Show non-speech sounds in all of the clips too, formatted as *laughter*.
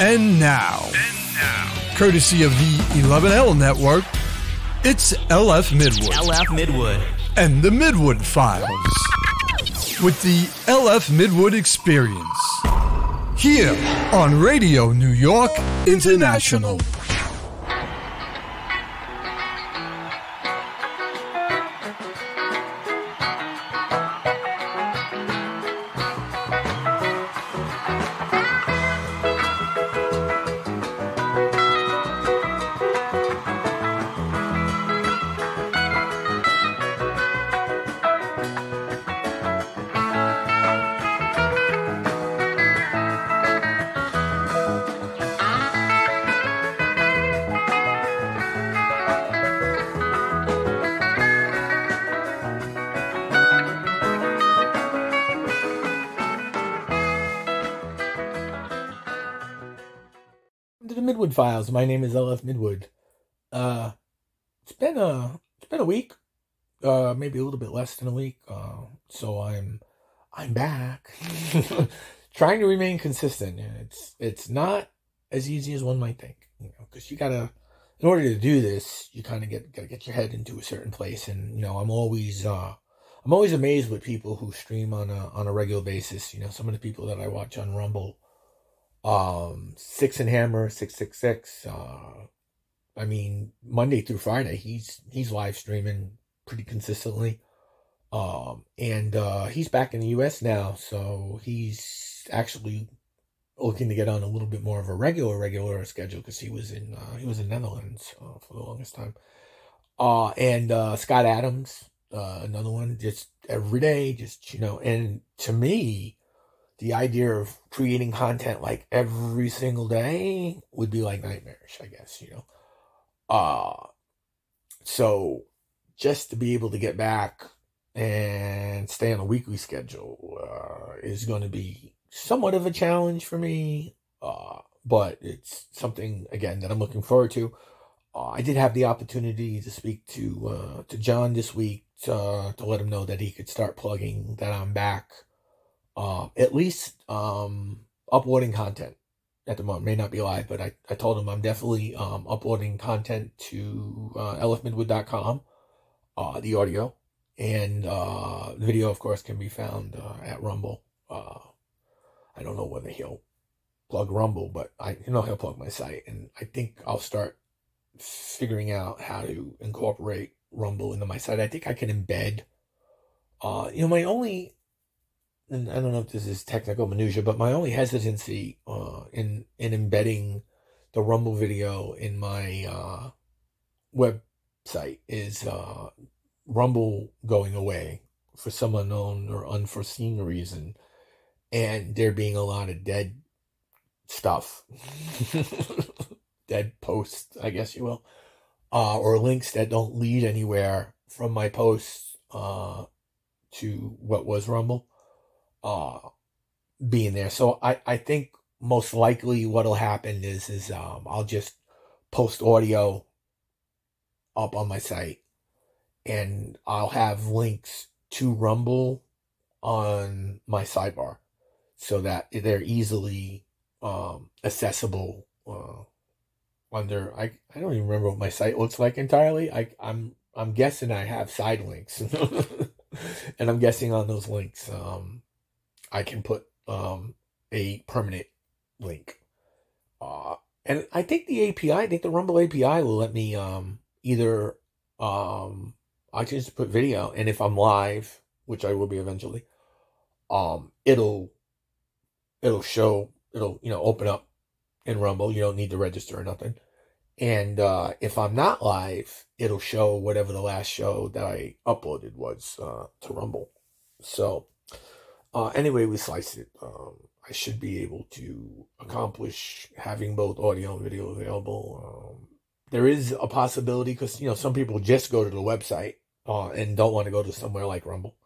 And now, courtesy of the 11L network, it's LF Midwood LF Midwood. and the Midwood Files with the LF Midwood Experience here on Radio New York International. My name is LF Midwood. Uh, it's been a it's been a week, uh, maybe a little bit less than a week. Uh, so I'm I'm back, *laughs* trying to remain consistent. It's it's not as easy as one might think, you know, because you gotta in order to do this, you kind of get gotta get your head into a certain place. And you know, I'm always uh, I'm always amazed with people who stream on a on a regular basis. You know, some of the people that I watch on Rumble um six and hammer 666 uh i mean monday through friday he's he's live streaming pretty consistently. Um and uh he's back in the us now so he's actually looking to get on a little bit more of a regular regular schedule because he was in uh he was in netherlands uh, for the longest time. Uh and uh scott adams uh another one just every day just you know and to me the idea of creating content like every single day would be like nightmarish, I guess, you know. Uh so just to be able to get back and stay on a weekly schedule uh, is going to be somewhat of a challenge for me, uh, but it's something again that I'm looking forward to. Uh, I did have the opportunity to speak to uh, to John this week to, to let him know that he could start plugging that I'm back uh, at least um, uploading content at the moment. May not be live, but I, I told him I'm definitely um, uploading content to uh, lfmidwood.com, uh, the audio, and uh, the video, of course, can be found uh, at Rumble. Uh, I don't know whether he'll plug Rumble, but I you know he'll plug my site, and I think I'll start figuring out how to incorporate Rumble into my site. I think I can embed. Uh, you know, my only I don't know if this is technical minutia, but my only hesitancy uh, in in embedding the Rumble video in my uh, website is uh, Rumble going away for some unknown or unforeseen reason, and there being a lot of dead stuff, *laughs* dead posts, I guess you will, uh, or links that don't lead anywhere from my posts uh, to what was Rumble uh being there. So I I think most likely what'll happen is is um I'll just post audio up on my site and I'll have links to Rumble on my sidebar so that they're easily um accessible uh under I I don't even remember what my site looks like entirely. I I'm I'm guessing I have side links. *laughs* and I'm guessing on those links um I can put um, a permanent link. Uh, and I think the API, I think the Rumble API will let me um, either um, I can just put video, and if I'm live, which I will be eventually, um, it'll it'll show it'll you know open up in Rumble. You don't need to register or nothing. And uh, if I'm not live, it'll show whatever the last show that I uploaded was uh, to Rumble. So uh, anyway, we sliced it. Um, I should be able to accomplish having both audio and video available. Um, there is a possibility because you know some people just go to the website uh, and don't want to go to somewhere like Rumble.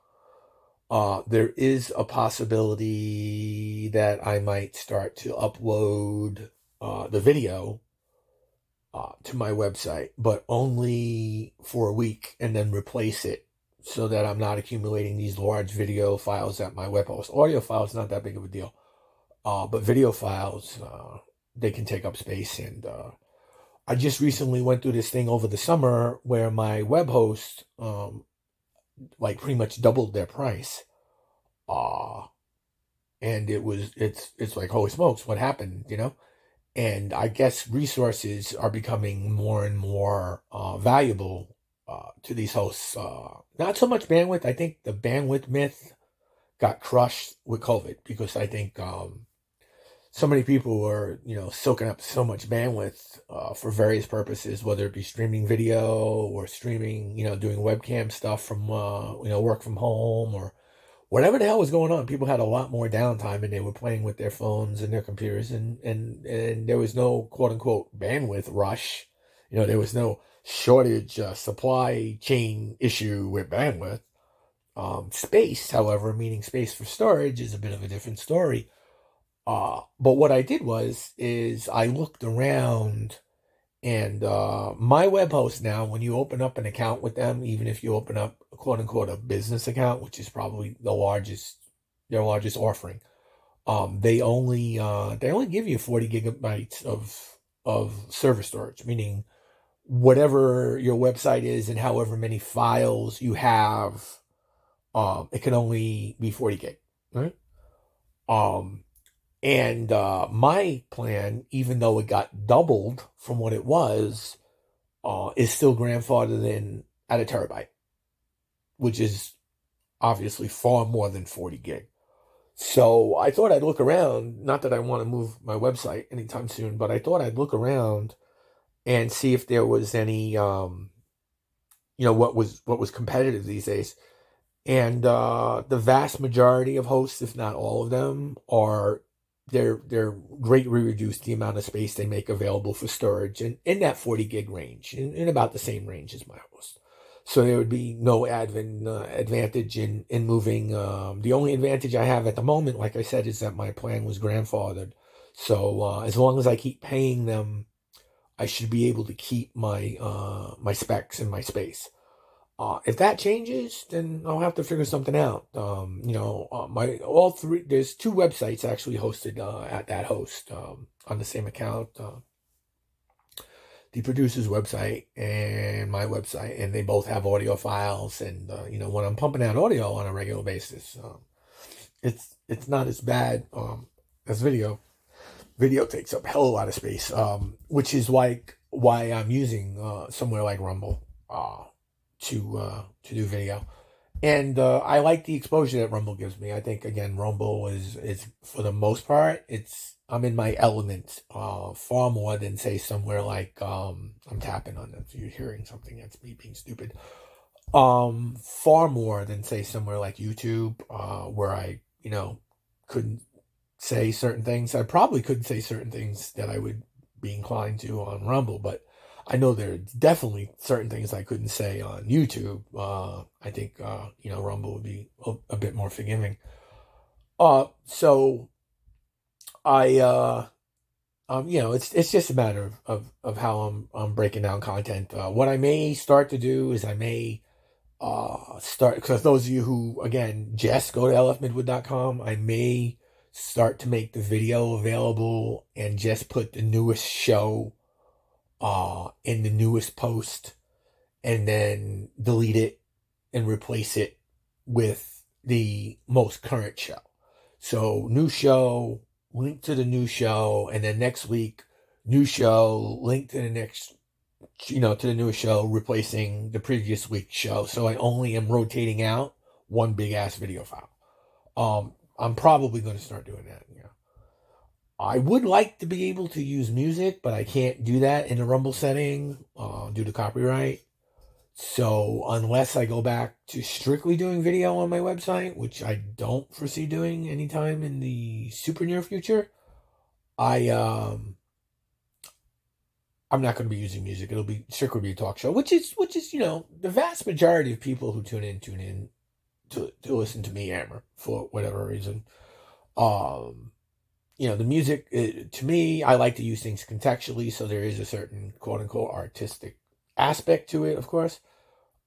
Uh, there is a possibility that I might start to upload uh, the video uh, to my website, but only for a week and then replace it so that I'm not accumulating these large video files at my web host. Audio files not that big of a deal, uh, but video files, uh, they can take up space. And uh, I just recently went through this thing over the summer where my web host, um, like pretty much doubled their price. Uh, and it was it's it's like holy smokes, what happened? You know. And I guess resources are becoming more and more uh, valuable uh, to these hosts. Uh, not so much bandwidth. I think the bandwidth myth got crushed with COVID because I think um, so many people were, you know, soaking up so much bandwidth uh, for various purposes, whether it be streaming video or streaming, you know, doing webcam stuff from, uh, you know, work from home or whatever the hell was going on. People had a lot more downtime and they were playing with their phones and their computers, and and and there was no quote unquote bandwidth rush. You know, there was no shortage, uh, supply chain issue with bandwidth. Um, space, however, meaning space for storage, is a bit of a different story. Uh, but what I did was is I looked around and uh, my web host now, when you open up an account with them, even if you open up quote unquote a business account, which is probably the largest their largest offering, um, they only uh, they only give you 40 gigabytes of of server storage, meaning whatever your website is and however many files you have, um, it can only be 40 gig, right? Um, and uh, my plan, even though it got doubled from what it was, uh, is still grandfathered in at a terabyte, which is obviously far more than 40 gig. So I thought I'd look around. Not that I want to move my website anytime soon, but I thought I'd look around and see if there was any, um, you know, what was what was competitive these days. And uh, the vast majority of hosts, if not all of them, are they're they're greatly reduced the amount of space they make available for storage and in that 40 gig range in, in about the same range as my host so there would be no advent, uh, advantage in in moving um, the only advantage i have at the moment like i said is that my plan was grandfathered so uh, as long as i keep paying them i should be able to keep my uh, my specs and my space uh, if that changes, then I'll have to figure something out. Um, you know, uh, my all three there's two websites actually hosted uh, at that host um, on the same account. Uh, the producer's website and my website, and they both have audio files. And uh, you know, when I'm pumping out audio on a regular basis, um, it's it's not as bad um, as video. Video takes up hell of a lot of space, um, which is like why I'm using uh, somewhere like Rumble to uh, to do video, and uh, I like the exposure that Rumble gives me. I think again, Rumble is is for the most part, it's I'm in my element uh, far more than say somewhere like um, I'm tapping on it. You're hearing something that's me being stupid. Um, far more than say somewhere like YouTube, uh, where I you know couldn't say certain things. I probably couldn't say certain things that I would be inclined to on Rumble, but I know there are definitely certain things I couldn't say on YouTube. Uh, I think, uh, you know, Rumble would be a, a bit more forgiving. Uh, so I, uh, um, you know, it's, it's just a matter of, of, of how I'm, I'm breaking down content. Uh, what I may start to do is I may, uh, start, because those of you who, again, just go to lfmidwood.com, I may start to make the video available and just put the newest show uh, in the newest post and then delete it and replace it with the most current show. So, new show, link to the new show, and then next week, new show, link to the next, you know, to the newest show, replacing the previous week's show. So, I only am rotating out one big ass video file. Um, I'm probably going to start doing that. Yeah. I would like to be able to use music, but I can't do that in a Rumble setting uh, due to copyright. So unless I go back to strictly doing video on my website, which I don't foresee doing anytime in the super near future, I um I'm not going to be using music. It'll be strictly be a talk show, which is which is you know the vast majority of people who tune in tune in to to listen to me hammer for whatever reason. Um, you know, the music, it, to me, I like to use things contextually, so there is a certain quote unquote artistic aspect to it, of course.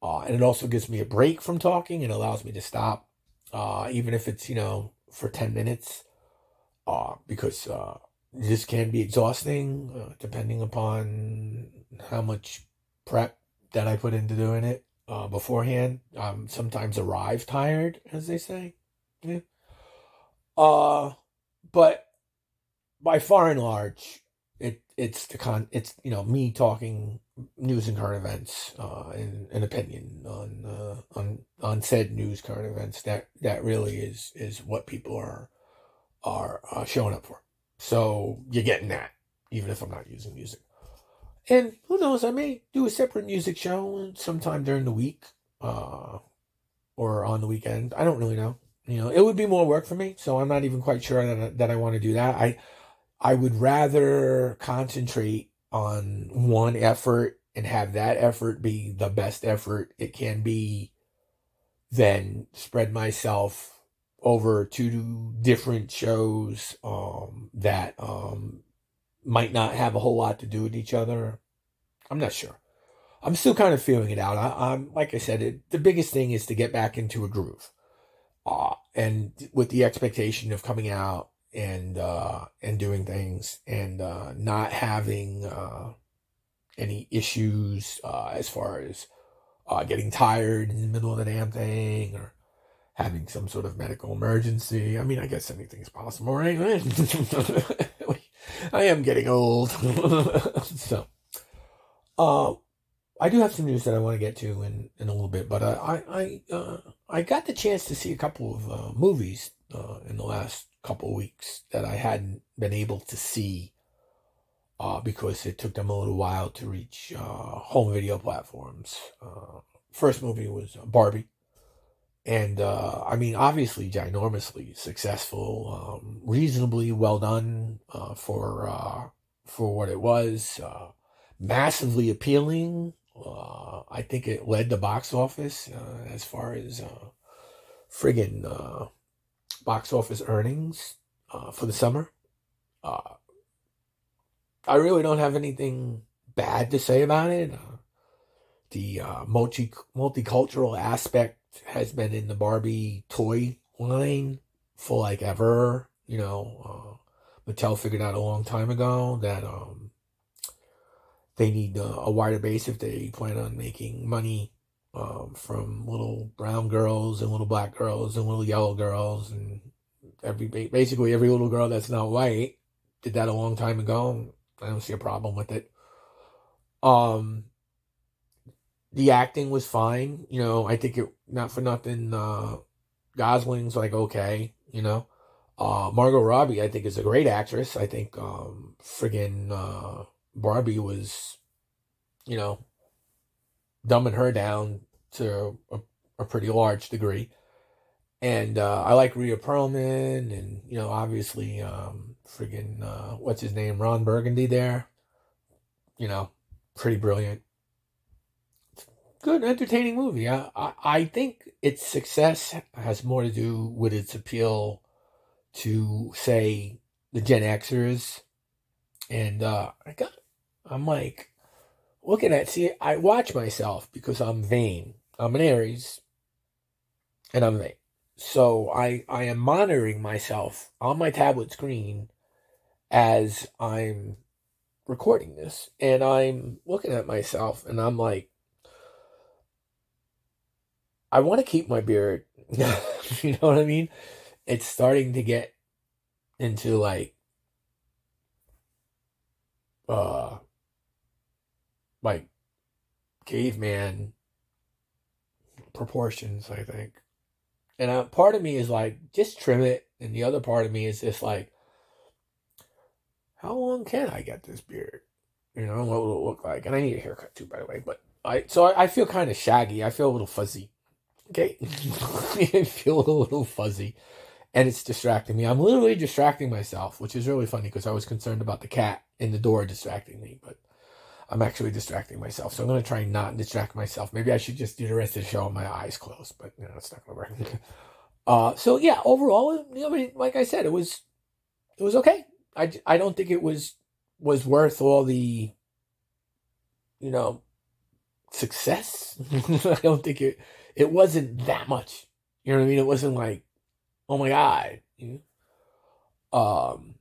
Uh, and it also gives me a break from talking and allows me to stop, uh, even if it's, you know, for 10 minutes, uh, because, uh, this can be exhausting, uh, depending upon how much prep that I put into doing it uh, beforehand. Um, sometimes arrive tired, as they say. Yeah. Uh, but by far and large, it it's the con it's you know me talking news and current events uh and an opinion on uh on on said news current events that that really is is what people are are uh, showing up for so you're getting that even if i'm not using music and who knows i may do a separate music show sometime during the week uh or on the weekend. I don't really know. You know it would be more work for me so i'm not even quite sure that, that i want to do that. I I would rather concentrate on one effort and have that effort be the best effort it can be than spread myself over two different shows um, that um, might not have a whole lot to do with each other. I'm not sure. I'm still kind of feeling it out. I, am like I said, it, the biggest thing is to get back into a groove, uh, and with the expectation of coming out and uh, and doing things and uh, not having uh, any issues uh, as far as uh, getting tired in the middle of the damn thing or having some sort of medical emergency. I mean, I guess anything's possible, right? *laughs* I am getting old, *laughs* so. Uh, I do have some news that I want to get to in, in a little bit, but I I I, I got the chance to see a couple of movies in the last couple of weeks that I hadn't been able to see uh, because it took them a little while to reach uh, home video platforms. Uh, first movie was Barbie. And uh, I mean, obviously, ginormously successful, um, reasonably well done uh, for uh, for what it was, massively appealing. I think it led the box office as far as friggin' box office earnings uh, for the summer. Uh, I really don't have anything bad to say about it. Uh, the uh, multi multicultural aspect has been in the Barbie toy line for like ever. You know, uh, Mattel figured out a long time ago that um, they need uh, a wider base if they plan on making money um, from little brown girls and little black girls and little yellow girls and every basically every little girl that's not white did that a long time ago. I don't see a problem with it. Um, the acting was fine. You know, I think it not for nothing. Uh, Gosling's like okay. You know, uh, Margot Robbie I think is a great actress. I think um, friggin' uh, Barbie was, you know, dumbing her down to a, a pretty large degree. And uh, I like Rhea Perlman, and you know, obviously, um, friggin' uh, what's his name, Ron Burgundy. There, you know, pretty brilliant. Good, entertaining movie. I, I, I think its success has more to do with its appeal to, say, the Gen Xers, and uh, I got, I'm like, looking at. See, I watch myself because I'm vain. I'm an Aries, and I'm vain. So I, I am monitoring myself on my tablet screen as I'm recording this. And I'm looking at myself and I'm like, I want to keep my beard. *laughs* you know what I mean? It's starting to get into like, uh, like caveman proportions, I think. And uh, part of me is like, just trim it. And the other part of me is just like, how long can I get this beard? You know, what will it look like? And I need a haircut too, by the way. But I, so I, I feel kind of shaggy. I feel a little fuzzy. Okay. *laughs* I feel a little fuzzy. And it's distracting me. I'm literally distracting myself, which is really funny because I was concerned about the cat in the door distracting me. But I'm actually distracting myself. So I'm going to try not distract myself. Maybe I should just do the rest of the show with my eyes closed, but you know, it's not going to work. *laughs* uh, so yeah, overall, I mean, like I said, it was, it was okay. I, I don't think it was, was worth all the, you know, success. *laughs* I don't think it, it wasn't that much. You know what I mean? It wasn't like, oh my God. You know? Um,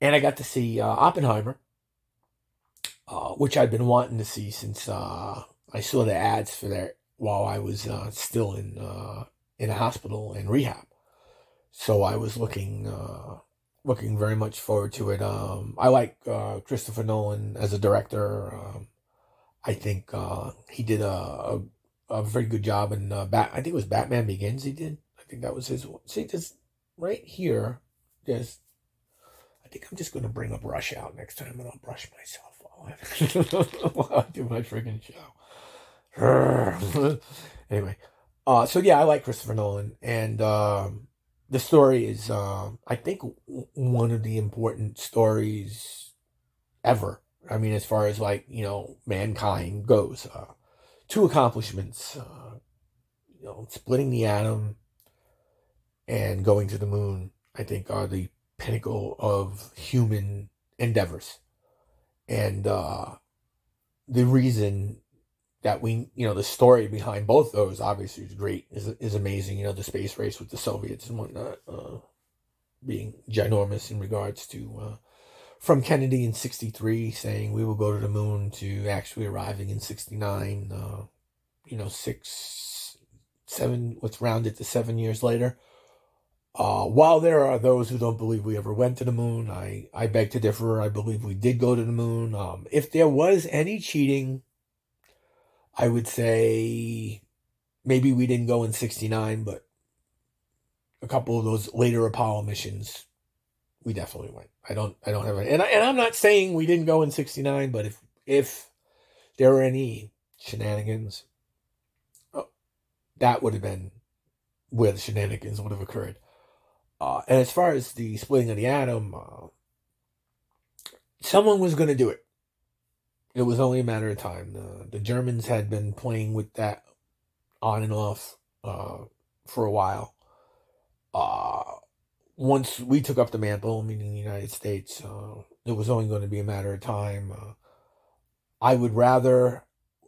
and I got to see uh, Oppenheimer, uh, which I'd been wanting to see since uh, I saw the ads for that while I was uh, still in uh, in a hospital in rehab. So I was looking uh, looking very much forward to it. Um, I like Christopher Nolan as a director. Um, I think he did a, a, a very good job in uh, Bat. I think it was Batman Begins. He did. I think that was his. See, just right here, there's. I think I'm just going to bring a brush out next time, and I'll brush myself while *laughs* I, do my friggin' show. *laughs* anyway, uh, so yeah, I like Christopher Nolan, and um, the story is, uh, I think, one of the important stories ever. I mean, as far as like you know, mankind goes, uh, two accomplishments, uh, you know, splitting the atom and going to the moon. I think are the pinnacle of human endeavors, and uh, the reason that we, you know, the story behind both those obviously is great, is is amazing. You know, the space race with the Soviets and whatnot uh, being ginormous in regards to uh, from Kennedy in '63 saying we will go to the moon to actually arriving in '69. Uh, you know, six, seven, what's rounded to seven years later. Uh, while there are those who don't believe we ever went to the moon, I, I beg to differ. I believe we did go to the moon. Um, if there was any cheating I would say maybe we didn't go in 69, but a couple of those later Apollo missions, we definitely went. I don't, I don't have any, and, I, and I'm not saying we didn't go in 69, but if, if there were any shenanigans, oh, that would have been where the shenanigans would have occurred. Uh, and as far as the splitting of the atom, uh, someone was going to do it it was only a matter of time. The, the Germans had been playing with that on and off uh, for a while. Once we took up the mantle, meaning the United States, uh, it was only going to be a matter of time. Uh, I would rather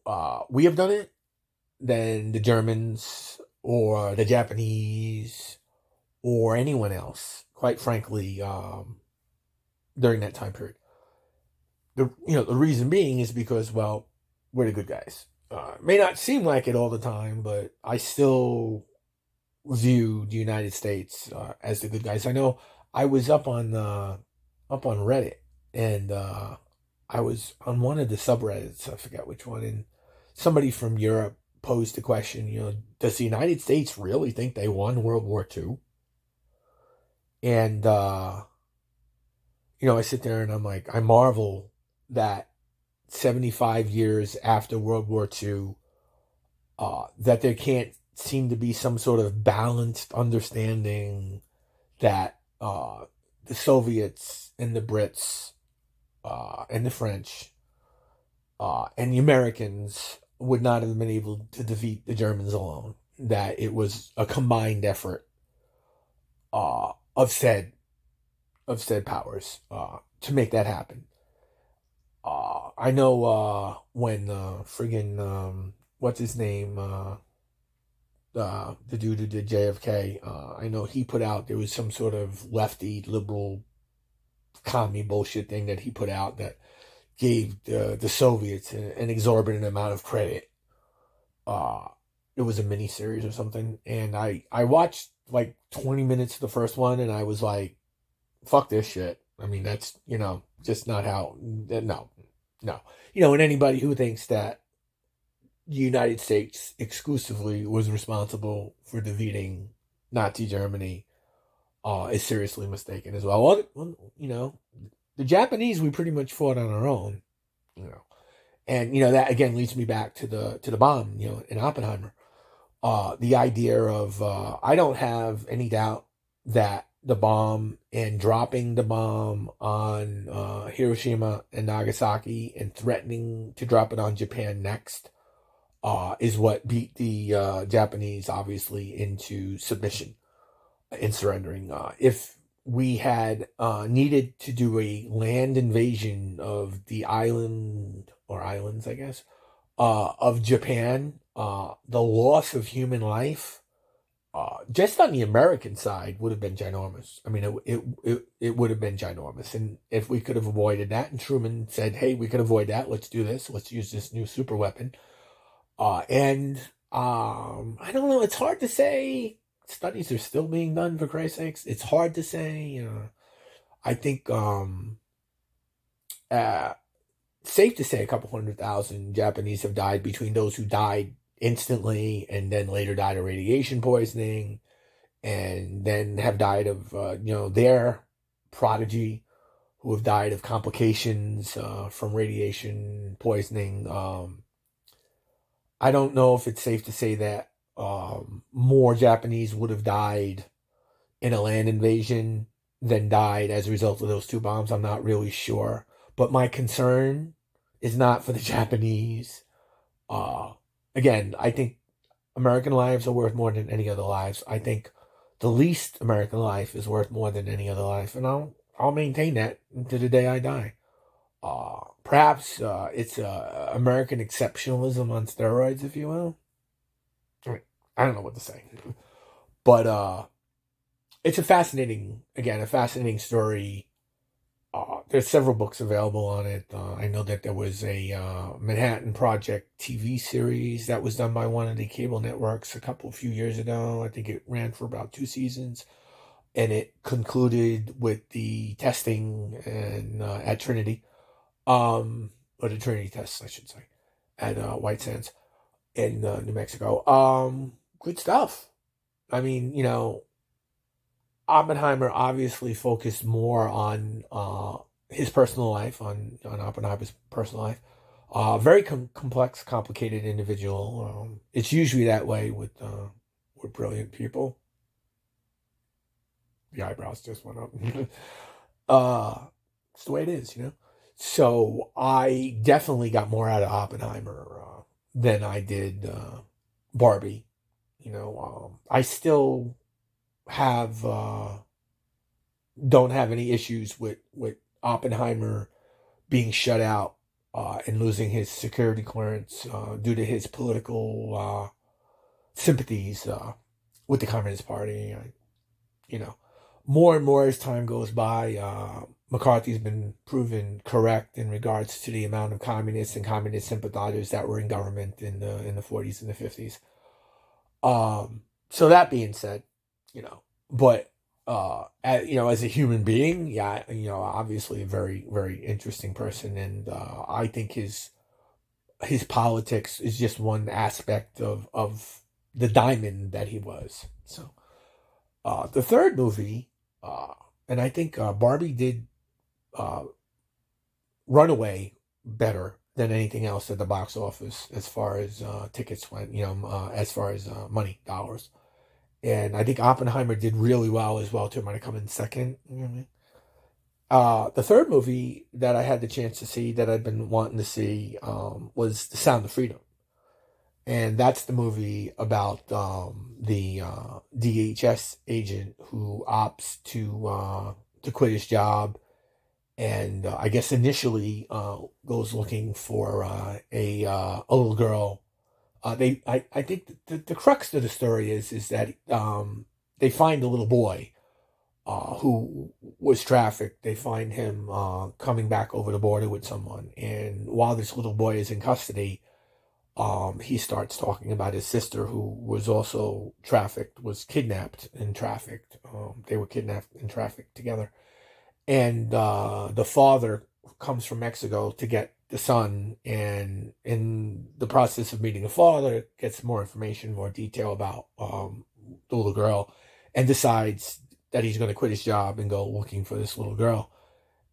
uh, we have done it than the Germans or the Japanese or anyone else, quite frankly, um, during that time period the you know the reason being is because well we're the good guys. Uh, may not seem like it all the time, but I still view the United States uh, as the good guys. I know I was up on uh, up on Reddit and uh, I was on one of the subreddits. I forget which one, and somebody from Europe posed the question. You know, does the United States really think they won World War II? And uh, you know, I sit there and I'm like, I marvel that 75 years after World War II, uh, that there can't seem to be some sort of balanced understanding that uh, the Soviets and the Brits uh, and the French uh, and the Americans would not have been able to defeat the Germans alone. That it was a combined effort uh, of said of said powers uh, to make that happen uh, I know uh, when uh, friggin' um, what's his name, uh, uh, the dude who did JFK, uh, I know he put out there was some sort of lefty liberal commie bullshit thing that he put out that gave the the Soviets an, an exorbitant amount of credit. Uh, it was a mini series or something, and I I watched like twenty minutes of the first one, and I was like, "Fuck this shit." I mean, that's you know just not how. No, no. You know, and anybody who thinks that the United States exclusively was responsible for defeating Nazi Germany uh, is seriously mistaken as well. well. You know, the Japanese we pretty much fought on our own. You know, and you know that again leads me back to the to the bomb. You know, in Oppenheimer, uh, the idea of uh, I don't have any doubt that the bomb and dropping the bomb on uh, Hiroshima and Nagasaki and threatening to drop it on Japan next uh, is what beat the uh, Japanese obviously into submission and surrendering. Uh, if we had uh, needed to do a land invasion of the island or islands, I guess, uh, of Japan, the loss of human life uh, just on the American side would have been ginormous. I mean, it, it it it would have been ginormous, and if we could have avoided that, and Truman said, "Hey, we could avoid that. Let's do this. Let's use this new super weapon." Uh, and um, I don't know. It's hard to say. Studies are still being done for Christ's sakes. It's hard to say. I think um, uh, safe to say a couple hundred thousand Japanese have died between those who died instantly and then later died of radiation poisoning and then have died of uh, you know their prodigy who have died of complications uh, from radiation poisoning um, i don't know if it's safe to say that um, more japanese would have died in a land invasion than died as a result of those two bombs i'm not really sure but my concern is not for the *laughs* japanese uh, again, I think American lives are worth more than any other lives. I think the least American life is worth more than any other life, and I'll I'll maintain that to the day I die. Uh, perhaps uh, it's uh, American exceptionalism on steroids, if you will. I don't know what to say, but uh, it's a fascinating, again, a fascinating story uh, there's several books available on it. Uh, I know that there was a uh, Manhattan Project TV series that was done by one of the cable networks a couple, few years ago. I think it ran for about two seasons, and it concluded with the testing and uh, at Trinity, um, or the Trinity tests, I should say, at uh, White Sands in uh, New Mexico. Um, good stuff. I mean, you know, Oppenheimer obviously focused more on uh, his personal life, on, on Oppenheimer's personal life. Uh, very com- complex, complicated individual. Um, it's usually that way with uh, with brilliant people. The eyebrows just went up. *laughs* uh, it's the way it is, you know. So I definitely got more out of Oppenheimer uh, than I did uh, Barbie. You know, um, I still have uh, don't have any issues with with Oppenheimer being shut out uh, and losing his security clearance uh, due to his political uh, sympathies with the Communist Party. I, you know, more and more as time goes by, McCarthy's been proven correct in regards to the amount of communists and communist sympathizers that were in government in the in the 40s and the 50s. Um, so that being said, you know, but uh, as, you know, as a human being, yeah, you know, obviously a very, very interesting person, and uh, I think his his politics is just one aspect of of the diamond that he was. So, uh, the third movie, uh, and I think uh, Barbie did uh, Runaway better than anything else at the box office as far as uh, tickets went. You know, uh, as far as uh, money dollars and I think Oppenheimer did really well as well too. Might have come in second. Uh, the third movie that I had the chance to see that I'd been wanting to see um, was The Sound of Freedom, and that's the movie about um, the uh, DHS agent who opts to uh, to quit his job, and uh, I guess initially uh, goes looking for uh, a a little girl uh, they I, I think the, the crux of the story is is that um, they find a little boy uh, who was trafficked. They find him uh, coming back over the border with someone, and while this little boy is in custody, um, he starts talking about his sister who was also trafficked, was kidnapped and trafficked. Um, they were kidnapped and trafficked together, and uh, the father comes from Mexico to get the son and in the process of meeting the father gets more information more detail about um, the little girl and decides that he's going to quit his job and go looking for this little girl.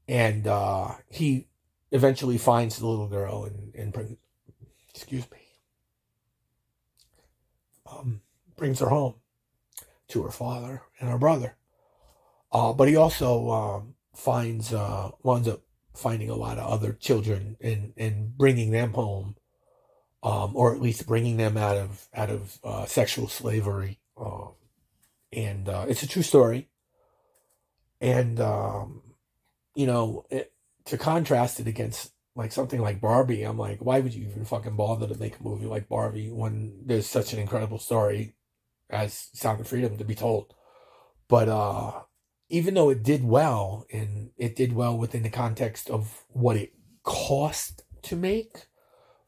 And uh, he eventually finds the little girl and, and bring, excuse me. Um, brings her home to her father and her brother. Uh, but he also um, finds uh, winds up finding a lot of other children and and bringing them home, um, or at least bringing them out of out of uh, sexual slavery. Um, and uh, it's a true story. And um, you know, it, to contrast it against like something like Barbie, I'm like, why would you even fucking bother to make a movie like Barbie when there's such an incredible story as Sound of Freedom to be told. But uh, even though it did well, and it did well within the context of what it cost to make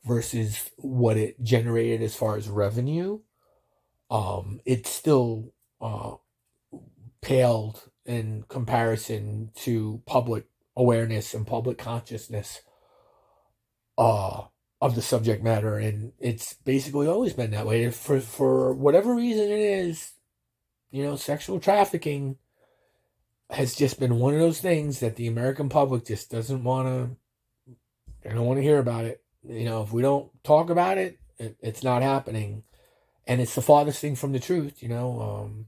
versus what it generated as far as revenue, um, it still uh, paled in comparison to public awareness and public consciousness uh, of the subject matter. And it's basically always been that way. For, for whatever reason it is, you know, sexual trafficking has just been one of those things that the American public just doesn't want to, they don't want to hear about it. You know, if we don't talk about it, it it's not happening. And it's the farthest thing from the truth, you know. Um,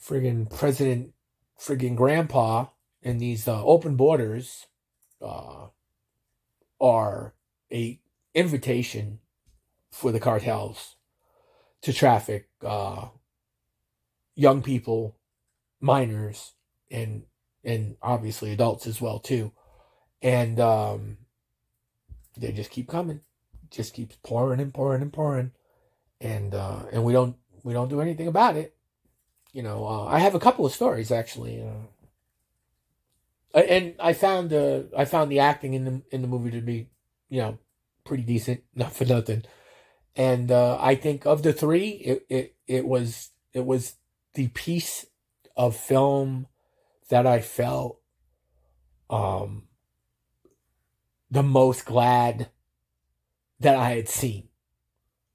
friggin' President, friggin' Grandpa, and these uh, open borders uh, are a invitation for the cartels to traffic uh, young people, minors, and and obviously adults as well too, and um, they just keep coming, just keeps pouring and pouring and pouring, and uh, and we don't we don't do anything about it. You know, uh, I have a couple of stories actually, uh, and I found uh, I found the acting in the in the movie to be, you know, pretty decent, *laughs* not for nothing. And uh, I think of the three, it, it it was it was the piece of film that I felt um the most glad that I had seen.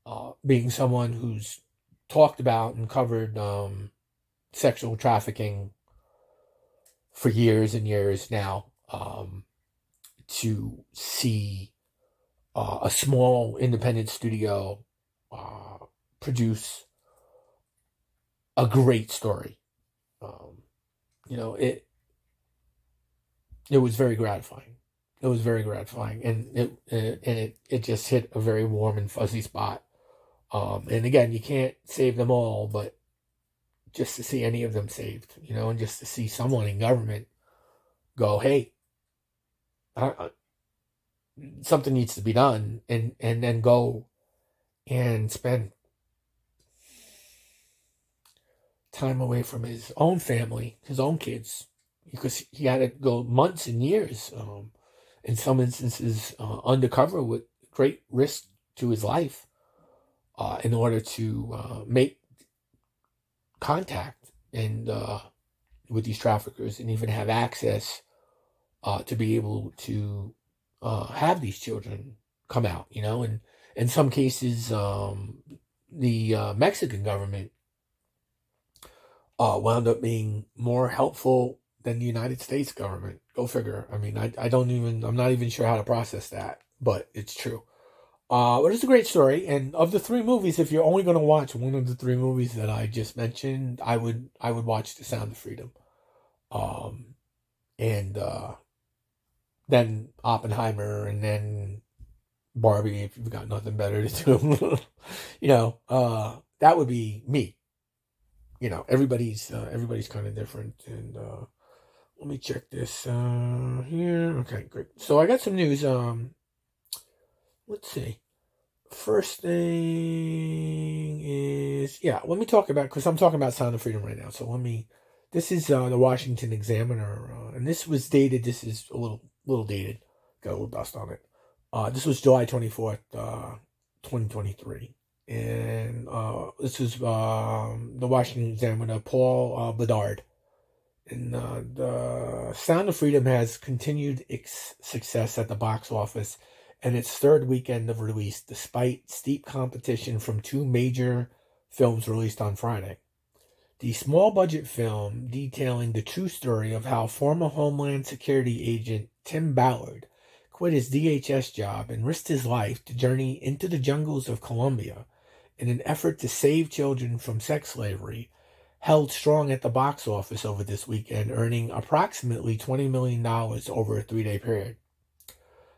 Uh, being someone who's talked about and covered um, sexual trafficking for years and years now um, to see uh, a small independent studio uh, produce a great story. Um, you know, it it was very gratifying. It was very gratifying, and it and it it just hit a very warm and fuzzy spot. Um, and again, you can't save them all, but just to see any of them saved, you know, and just to see someone in government go, hey, something needs to be done, and and then go and spend time away from his own family, his own kids, because he had to go months and years, um, in some instances, uh, undercover with great risk to his life, uh, in order to uh, make contact and uh, with these traffickers and even have access uh, to be able to uh, have these children come out, you know, and in some cases, um, the Mexican government uh, wound up being more helpful than the United States government. Go figure. I mean, I, I don't even, I'm not even sure how to process that, but it's true. Uh, but it's a great story, and of the three movies, if you're only going to watch one of the three movies that I just mentioned, I would I would watch The Sound of Freedom, um, and uh, then Oppenheimer, and then Barbie. If you've got nothing better to do, *laughs* you know, uh, that would be me. You know, everybody's uh, everybody's kind of different, and uh, let me check this uh, here. Okay, great. So I got some news. Um, let's see. First thing is, yeah, let me talk about, because I'm talking about Sound of Freedom right now. So let me, this is uh, the Washington Examiner, uh, and this was dated, this is a little, little dated, got a little dust on it. Uh, this was July 24th, uh, 2023. And uh, this is um, the Washington Examiner, Paul uh, Bedard. And uh, the Sound of Freedom has continued its success at the box office and its third weekend of release, despite steep competition from two major films released on Friday. The small budget film detailing the true story of how former Homeland Security agent Tim Ballard quit his DHS job and risked his life to journey into the jungles of Colombia in an effort to save children from sex slavery held strong at the box office over this weekend, earning approximately $20 million over a three day period.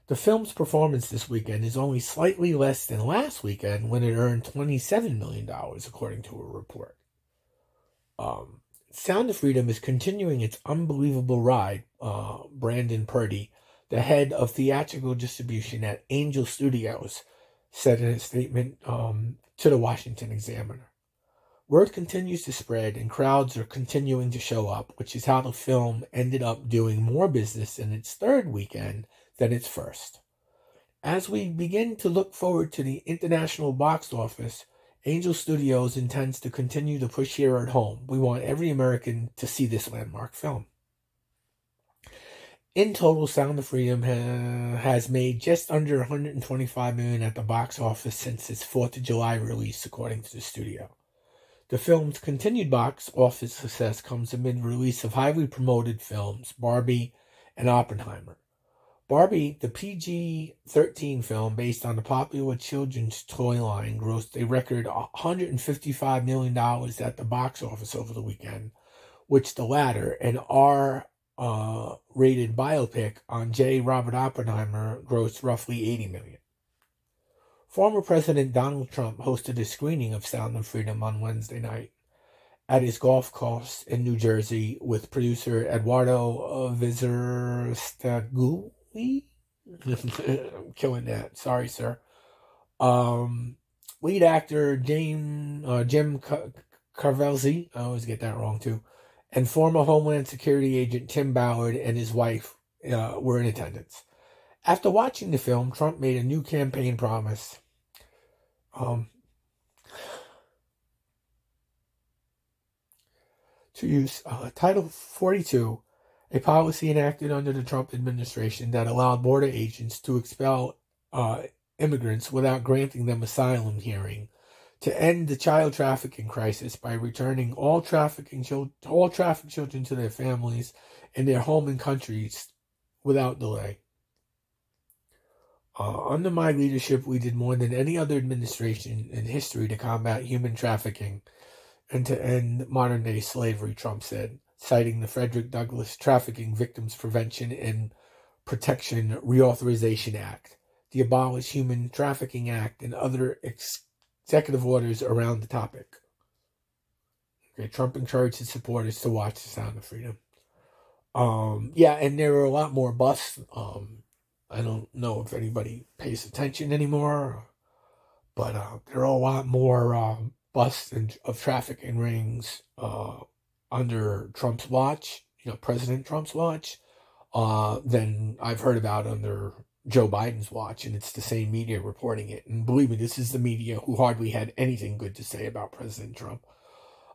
The film's performance this weekend is only slightly less than last weekend when it earned $27 million, according to a report. Um, Sound of Freedom is continuing its unbelievable ride, uh, Brandon Purdie, the head of theatrical distribution at Angel Studios, said in a statement um, to the Washington Examiner. Word continues to spread and crowds are continuing to show up, which is how the film ended up doing more business in its third weekend than its first. As we begin to look forward to the international box office, Angel Studios intends to continue to push here at home. We want every American to see this landmark film. In total, Sound of Freedom ha- has made just under 125 million at the box office since its 4th of July release, according to the studio. The film's continued box office success comes amid release of highly promoted films Barbie and Oppenheimer. Barbie, the PG 13 film based on the popular children's toy line, grossed a record $155 million at the box office over the weekend, which the latter, an R uh, rated biopic on J. Robert Oppenheimer, grossed roughly 80 million. Former President Donald Trump hosted a screening of Sound of Freedom on Wednesday night at his golf course in New Jersey with producer Eduardo Vizerstaguli. I'm *laughs* killing that. Sorry, sir. Um, lead actor James uh, Jim Carvelzi. I always get that wrong too. And former Homeland Security agent Tim Ballard and his wife uh, were in attendance. After watching the film, Trump made a new campaign promise. Um, to use uh, Title 42, a policy enacted under the Trump administration that allowed border agents to expel uh, immigrants without granting them asylum hearing to end the child trafficking crisis by returning all trafficking children, all trafficked children to their families in their home and countries without delay. Uh, under my leadership, we did more than any other administration in history to combat human trafficking and to end modern day slavery, Trump said, citing the Frederick Douglass Trafficking Victims Prevention and Protection Reauthorization Act, the Abolish Human Trafficking Act, and other executive orders around the topic. Okay, Trump encouraged his supporters to watch The Sound of Freedom. Um, yeah, and there were a lot more busts. Um, I don't know if anybody pays attention anymore, but uh, there are a lot more uh, busts of and rings uh, under Trump's watch, you know, President Trump's watch, uh, than I've heard about under Joe Biden's watch, and it's the same media reporting it. And believe me, this is the media who hardly had anything good to say about President Trump.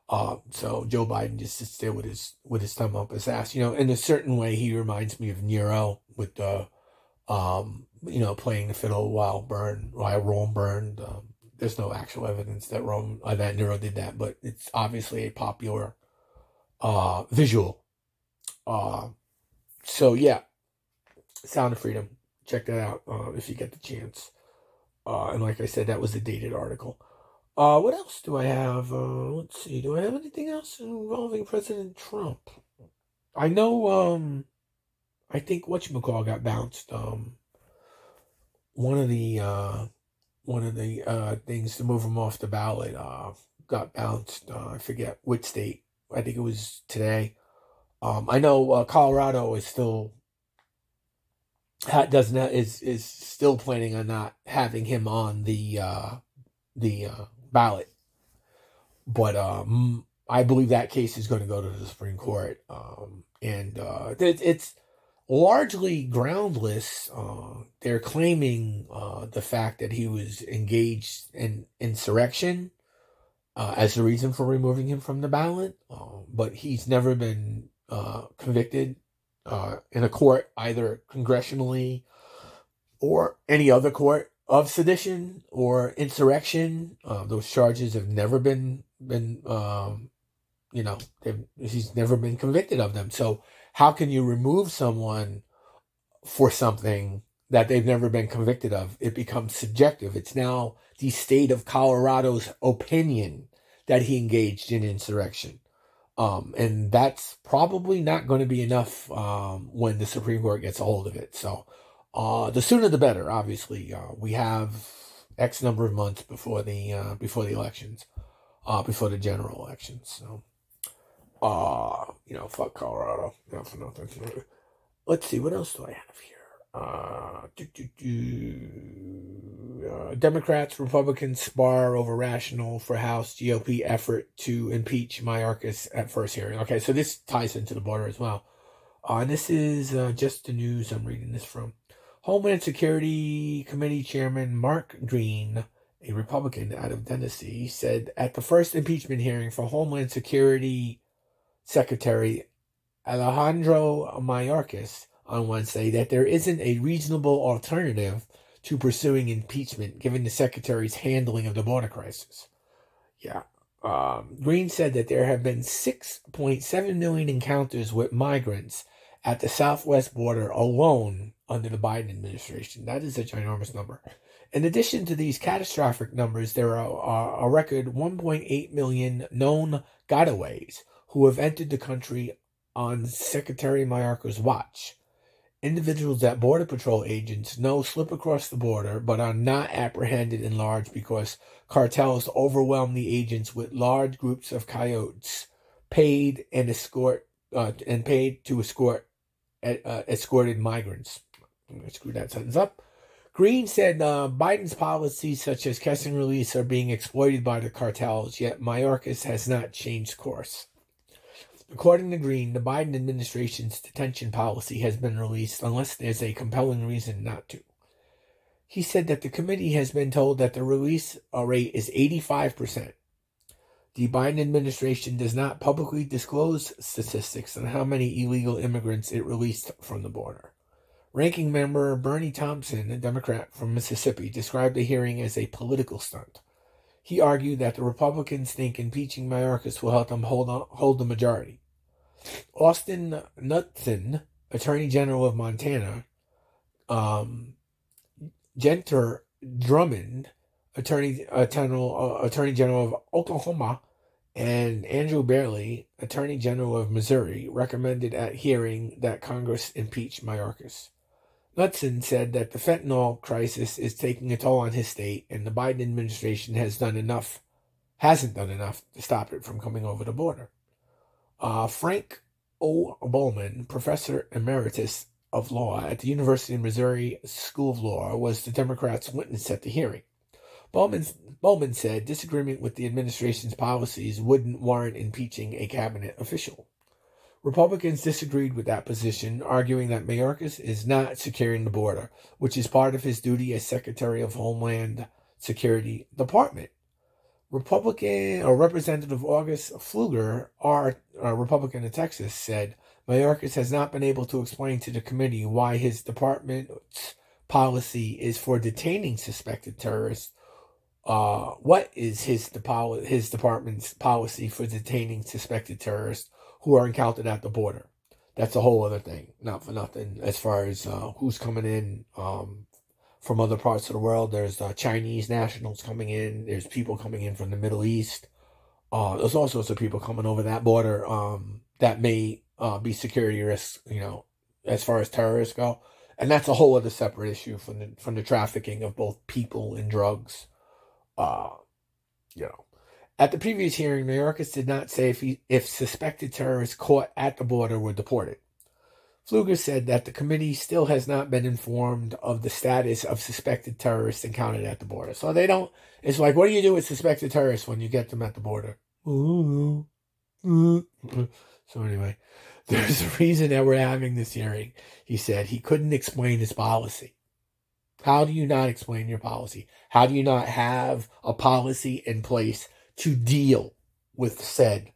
Uh, so Joe Biden just sits there with his with his thumb up his ass. You know, in a certain way, he reminds me of Nero with the um, you know, playing the fiddle while burn, while Rome burned. Um, there's no actual evidence that Rome, uh, that Nero did that, but it's obviously a popular uh, visual. Uh, so yeah, Sound of Freedom. Check that out uh, if you get the chance. Uh, and like I said, that was a dated article. Uh, what else do I have? Uh, let's see. Do I have anything else involving President Trump? I know. Um, I think what you call got bounced. Um, one of the uh, one of the uh, things to move him off the ballot got bounced. I forget which state. I think it was today. Um, I know Colorado is still doesn't is is still planning on not having him on the uh, the uh, ballot, but um, I believe that case is going to go to the Supreme Court, um, and uh, it, it's largely groundless. Uh, they're claiming uh, the fact that he was engaged in insurrection uh, as the reason for removing him from the ballot, um, but he's never been uh, convicted uh, in a court, either congressionally or any other court of sedition or insurrection. Uh, those charges have never been been um, you know he's never been convicted of them. So how can you remove someone for something that they've never been convicted of? It becomes subjective. It's now the state of Colorado's opinion that he engaged in insurrection. Um, and that's probably not going to be enough um, when the Supreme Court gets a hold of it. So uh, the sooner the better. Obviously, uh, we have X number of months before the uh, before the elections, uh, before the general elections. So uh, you know, fuck Colorado. Not for nothing. Let's see, what else do I have here? Uh. Uh, Democrats, Republicans spar over rational for House GOP effort to impeach Mayorkas at first hearing. Okay, so this ties into the border as well. Uh, and this is uh, just the news I'm reading this from. Homeland Security Committee Chairman Mark Green, a Republican out of Tennessee, said at the first impeachment hearing for Homeland Security Secretary Alejandro Mayorkas on Wednesday that there isn't a reasonable alternative to pursuing impeachment given the secretary's handling of the border crisis. Yeah. Um, Green said that there have been 6.7 million encounters with migrants at the southwest border alone under the Biden administration. That is a ginormous number. In addition to these catastrophic numbers, there are a record 1.8 million known gotaways who have entered the country on Secretary Mayorkas' watch. Individuals that Border Patrol agents know slip across the border but are not apprehended in large because cartels overwhelm the agents with large groups of coyotes paid and escort uh, and paid to escort uh, escorted migrants. Screw that sentence up. Green said uh, Biden's policies such as catch and release are being exploited by the cartels, yet Mayorkas has not changed course. According to Green, the Biden administration's detention policy has been released unless there's a compelling reason not to. He said that the committee has been told that the release uh, rate is 85%. The Biden administration does not publicly disclose statistics on how many illegal immigrants it released from the border. Ranking member Bennie Thompson, a Democrat from Mississippi, described the hearing as a political stunt. He argued that the Republicans think impeaching Mayorkas will help them hold, on, hold the majority. Austin Knudsen, Attorney General of Montana, um, Gentner Drummond, Attorney uh, General, uh, Attorney General of Oklahoma, and Andrew Bailey, Attorney General of Missouri, recommended at hearing that Congress impeach Mayorkas. Knudsen said that the fentanyl crisis is taking a toll on his state, and the Biden administration has done enough, hasn't done enough to stop it from coming over the border. Uh, Frank O. Bowman, professor emeritus of law at the University of Missouri School of Law, was the Democrats' witness at the hearing. Bowman, Bowman said disagreement with the administration's policies wouldn't warrant impeaching a cabinet official. Republicans disagreed with that position, arguing that Mayorkas is not securing the border, which is part of his duty as Secretary of Homeland Security Department. Republican or Representative August Pfluger, our, Republican of Texas, said Mayorkas has not been able to explain to the committee why his department's policy is for detaining suspected terrorists. Uh, what is his his department's policy for detaining suspected terrorists who are encountered at the border? That's a whole other thing. Not for nothing. As far as uh, who's coming in um, from other parts of the world. There's uh, Chinese nationals coming in. There's people coming in from the Middle East. Uh, there's all sorts of people coming over that border um, that may uh, be security risks, you know, as far as terrorists go. And that's a whole other separate issue from the from the trafficking of both people and drugs. Uh, you know, at the previous hearing, Mayorkas did not say if he, if suspected terrorists caught at the border were deported. Pfluger said that the committee still has not been informed of the status of suspected terrorists encountered at the border. So they don't, it's like, what do you do with suspected terrorists when you get them at the border? *laughs* So anyway, *laughs* there's a reason that we're having this hearing. He said he couldn't explain his policy. How do you not explain your policy? How do you not have a policy in place to deal with said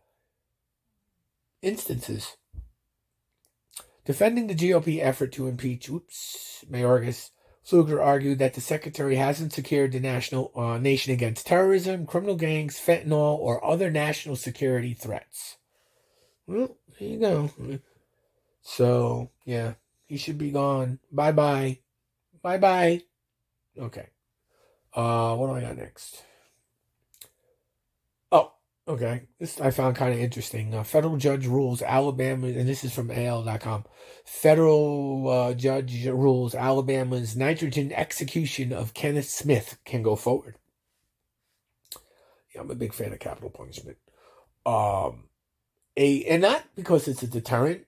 instances? Defending the GOP effort to impeach oops, Mayorkas, Pfluger argued that the secretary hasn't secured the national uh, nation against terrorism, criminal gangs, fentanyl, or other national security threats. Well, there you go. So, yeah, he should be gone. Bye bye. Bye bye. Okay. Uh, what do I got next? Okay, this I found kind of interesting. Uh, federal judge rules Alabama, and this is from AL.com. Federal uh, judge rules Alabama's nitrogen execution of Kenneth Smith can go forward. Yeah, I'm a big fan of capital punishment. Um, a and not because it's a deterrent,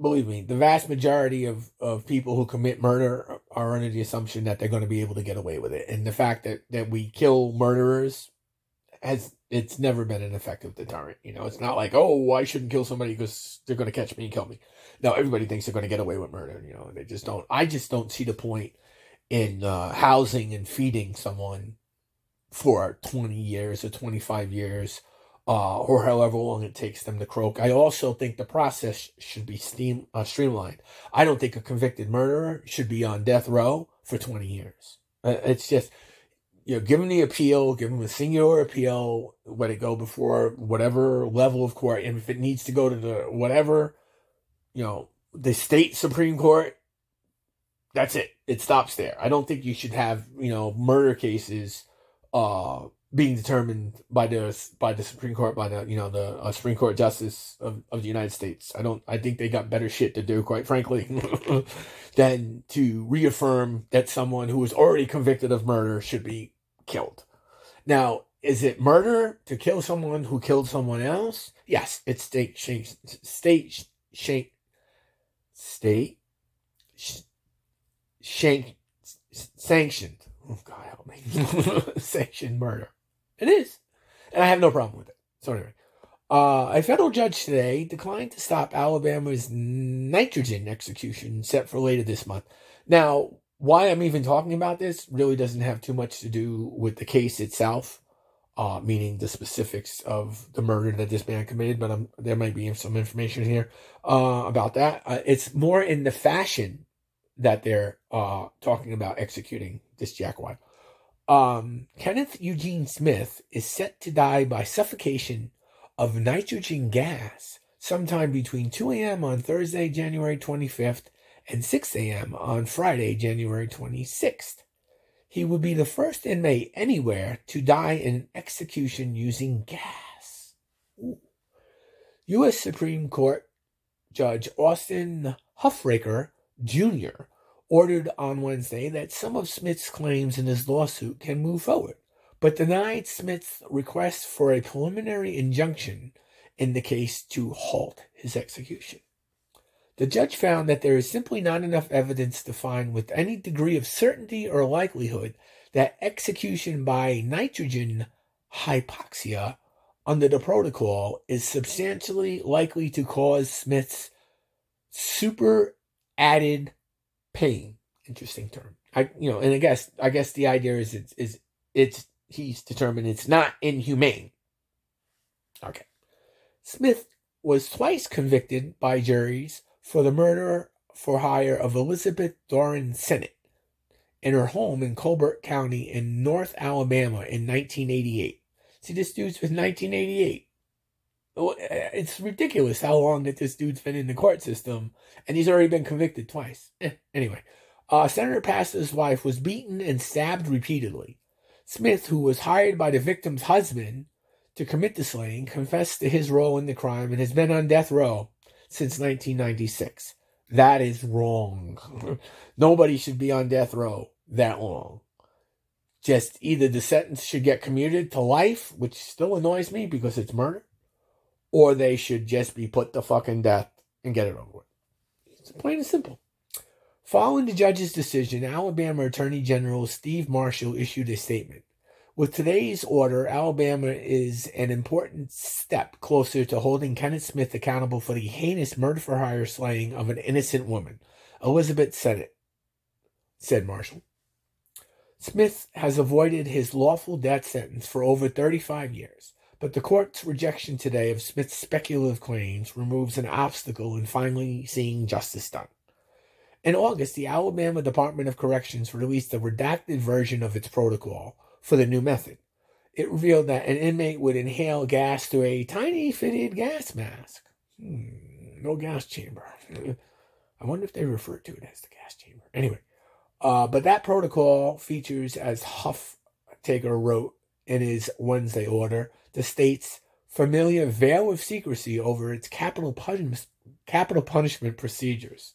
believe me, the vast majority of, of people who commit murder are under the assumption that they're going to be able to get away with it. And the fact that, that we kill murderers has it's never been an effective deterrent. You know, it's not like, oh, I shouldn't kill somebody because they're going to catch me and kill me. No, everybody thinks they're going to get away with murder. You know, they just don't. I just don't see the point in uh, housing and feeding someone for 20 years or 25 years uh, or however long it takes them to croak. I also think the process should be steam, uh, streamlined. I don't think a convicted murderer should be on death row for 20 years. Uh, it's just, you know, give them the appeal, give them a singular appeal, let it go before whatever level of court. And if it needs to go to the whatever, you know, the state Supreme Court, that's it. It stops there. I don't think you should have, you know, murder cases uh being determined by the by the Supreme Court by the you know the uh, Supreme Court Justice of, of the United States. I don't. I think they got better shit to do, quite frankly, *laughs* than to reaffirm that someone who was already convicted of murder should be killed. Now, is it murder to kill someone who killed someone else? Yes, it's state state state state state shank sanctioned. Oh God help me, *laughs* sanctioned murder. It is. And I have no problem with it. So anyway, uh, a federal judge today declined to stop Alabama's nitrogen execution set for later this month. Now, why I'm even talking about this really doesn't have too much to do with the case itself, uh, meaning the specifics of the murder that this man committed, but I'm, there might be some information here uh, about that. Uh, it's more in the fashion that they're uh, talking about executing this jackwad. Um, Kenneth Eugene Smith is set to die by suffocation of nitrogen gas sometime between 2 a.m. on Thursday, January 25th, and 6 a.m. on Friday, January 26th. He would be the first inmate anywhere to die in execution using gas. Ooh. U.S. Supreme Court Judge Austin Huffaker Jr ordered on Wednesday that some of Smith's claims in his lawsuit can move forward, but denied Smith's request for a preliminary injunction in the case to halt his execution. The judge found that there is simply not enough evidence to find with any degree of certainty or likelihood that execution by nitrogen hypoxia under the protocol is substantially likely to cause Smith's super added pain. Interesting term. I you know, and I guess I guess the idea is it's is it's he's determined it's not inhumane. Okay. Smith was twice convicted by juries for the murder for hire of Elizabeth Doran Sennett in her home in Colbert County in North Alabama in 1988. See, this dude's with 1988. It's ridiculous how long that this dude's been in the court system, and he's already been convicted twice. Eh, anyway, uh, Senator Pastor's wife was beaten and stabbed repeatedly. Smith, who was hired by the victim's husband to commit the slaying, confessed to his role in the crime and has been on death row since 1996. That is wrong. *laughs* Nobody should be on death row that long. Just either the sentence should get commuted to life, which still annoys me because it's murder, or they should just be put to fucking death and get it over with. It's plain and simple. Following the judge's decision, Alabama Attorney General Steve Marshall issued a statement. With today's order, Alabama is an important step closer to holding Kenneth Smith accountable for the heinous murder for hire slaying of an innocent woman, Elizabeth Sennett, said Marshall. Smith has avoided his lawful death sentence for over 35 years. But the court's rejection today of Smith's speculative claims removes an obstacle in finally seeing justice done. In August, the Alabama Department of Corrections released a redacted version of its protocol for the new method. It revealed that an inmate would inhale gas through a tiny fitted gas mask. Hmm, no gas chamber. I wonder if they refer to it as the gas chamber. Anyway, uh, but that protocol features, as Huff Taker wrote in his Wednesday order, the state's familiar veil of secrecy over its capital, pun- capital punishment procedures.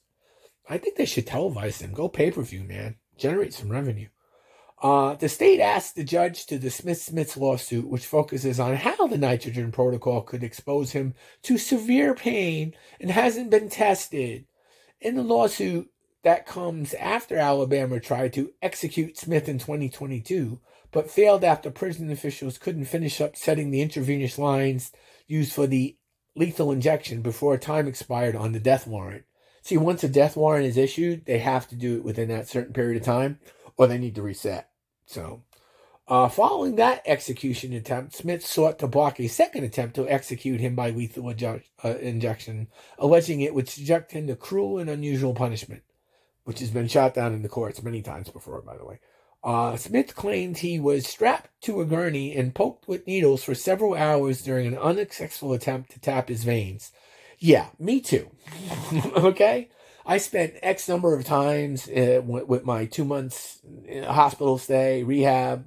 I think they should televise them. Go pay per view, man. Generate some revenue. Uh, the state asked the judge to dismiss Smith's lawsuit, which focuses on how the nitrogen protocol could expose him to severe pain and hasn't been tested. In the lawsuit that comes after Alabama tried to execute Smith in 2022, but failed after prison officials couldn't finish up setting the intravenous lines used for the lethal injection before time expired on the death warrant. See, once a death warrant is issued, they have to do it within that certain period of time, or they need to reset. So, uh, following that execution attempt, Smith sought to block a second attempt to execute him by lethal inju- uh, injection, alleging it would subject him to cruel and unusual punishment, which has been shot down in the courts many times before, by the way. Uh, Smith claimed he was strapped to a gurney and poked with needles for several hours during an unsuccessful attempt to tap his veins. Yeah, me too. *laughs* okay? I spent X number of times uh, with my two months hospital stay, rehab,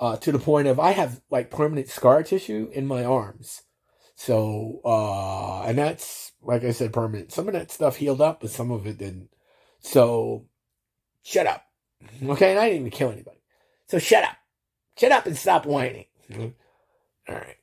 uh, to the point of I have like permanent scar tissue in my arms. So, uh, and that's, like I said, permanent. Some of that stuff healed up, but some of it didn't. So, shut up. Okay, and I didn't even kill anybody. So shut up. Shut up and stop whining. All right.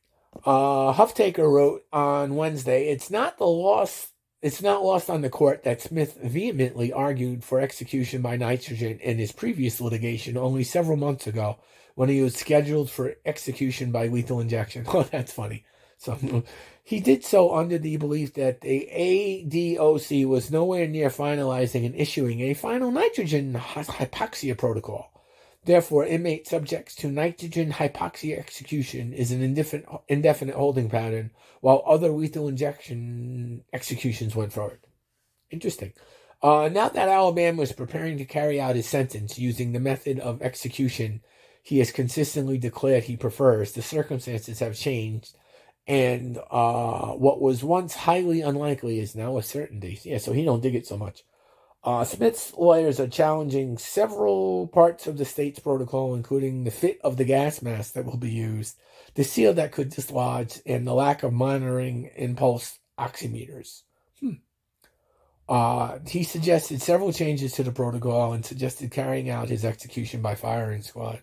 Uh, Huffaker wrote on Wednesday, it's not the loss it's not lost on the court that Smith vehemently argued for execution by nitrogen in his previous litigation only several months ago when he was scheduled for execution by lethal injection. *laughs* Oh, that's funny. So *laughs* he did so under the belief that the ADOC was nowhere near finalizing and issuing a final nitrogen hypoxia protocol. Therefore, inmate subjects to nitrogen hypoxia execution is an indefinite, indefinite holding pattern, while other lethal injection executions went forward. Interesting. Uh, now that Alabama is preparing to carry out his sentence using the method of execution he has consistently declared he prefers, the circumstances have changed, and uh, what was once highly unlikely is now a certainty. Yeah, so he don't dig it so much. Uh, Smith's lawyers are challenging several parts of the state's protocol, including the fit of the gas mask that will be used, the seal that could dislodge, and the lack of monitoring impulse oximeters. Hmm. Uh, he suggested several changes to the protocol and suggested carrying out his execution by firing squad.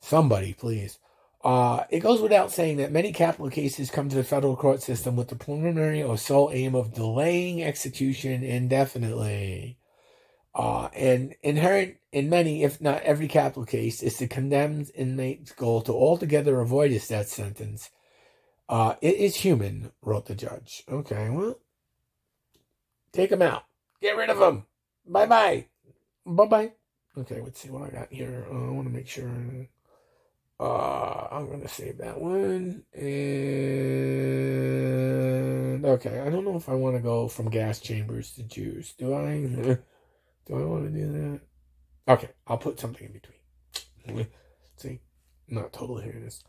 Somebody, please. Uh, it goes without saying that many capital cases come to the federal court system with the preliminary or sole aim of delaying execution indefinitely. Uh, and inherent in many, if not every capital case, is the condemned inmate's goal to altogether avoid his death sentence. Uh, it is human, wrote the judge. Okay, well, take him out. Get rid of him. Bye bye. Bye bye. Okay, let's see what I got here. Uh, I want to make sure. Uh, I'm going to save that one. And okay, I don't know if I want to go from gas chambers to Jews. Do I? *laughs* Do I want to do that? Okay, I'll put something in between. *laughs* See, not totally hearing this.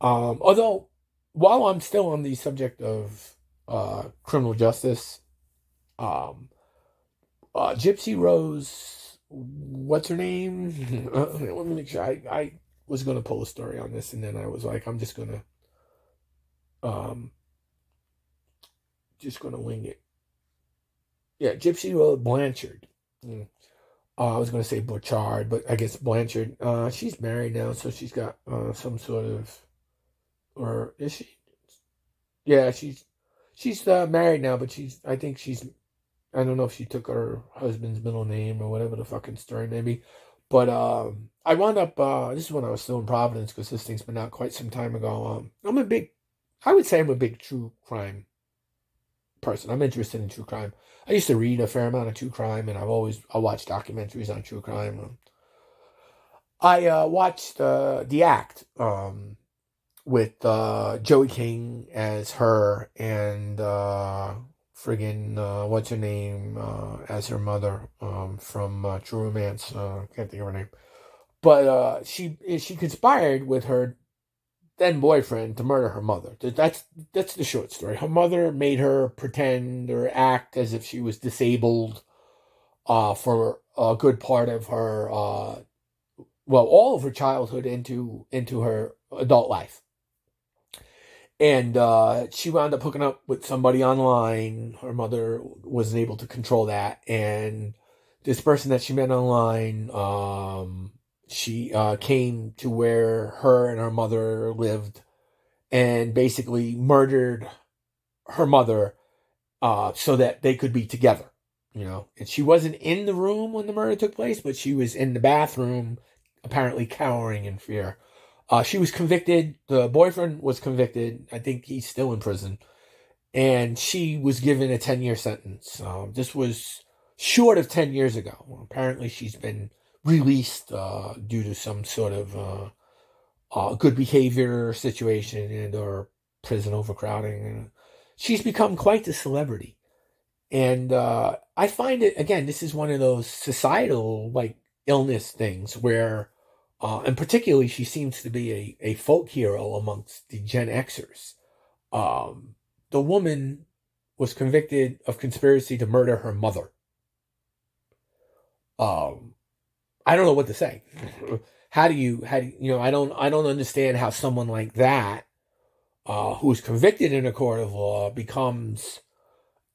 Um, although, while I'm still on the subject of uh, criminal justice, um, uh, Gypsy Rose, what's her name? *laughs* uh, let me make sure. I, I was going to pull a story on this, and then I was like, I'm just going to, um, just going to wing it. Yeah, Gypsy Rose Blanchard. Uh, I was going to say Bouchard, but I guess Blanchard. Uh, she's married now, so she's got uh, some sort of, or is she? Yeah, she's she's uh, married now, but she's. I think she's. I don't know if she took her husband's middle name or whatever the fucking story maybe, but um, I wound up. Uh, this is when I was still in Providence because this thing's been out quite some time ago. Um, I'm a big. I would say I'm a big true crime person. I'm interested in true crime. I used to read a fair amount of true crime, and I've always I watch documentaries on true crime. I uh, watched uh, The Act um, with uh, Joey King as her and uh, friggin' uh, what's her name uh, as her mother um, from True Romance. I can't think of her name, but she she conspired with her then boyfriend to murder her mother. That's that's the short story. Her mother made her pretend or act as if she was disabled uh, for a good part of her uh, well, all of her childhood into into her adult life. And uh, she wound up hooking up with somebody online. Her mother wasn't able to control that, and this person that she met online um, she uh, came to where her and her mother lived and basically murdered her mother uh, so that they could be together. You know, and she wasn't in the room when the murder took place, but she was in the bathroom, apparently cowering in fear. Uh, she was convicted. The boyfriend was convicted. I think he's still in prison. And she was given a 10 year sentence. Um, this was short of 10 years ago. Apparently, she's been released uh, due to some sort of uh, uh, good behavior situation and or prison overcrowding. She's become quite the celebrity. And uh, I find it, again, this is one of those societal like illness things where uh, and particularly, she seems to be a, a folk hero amongst the Gen Xers. Um, the woman was convicted of conspiracy to murder her mother. Um, I don't know what to say. *laughs* how do you, how do you, know, I don't, I don't understand how someone like that, uh, who's convicted in a court of law becomes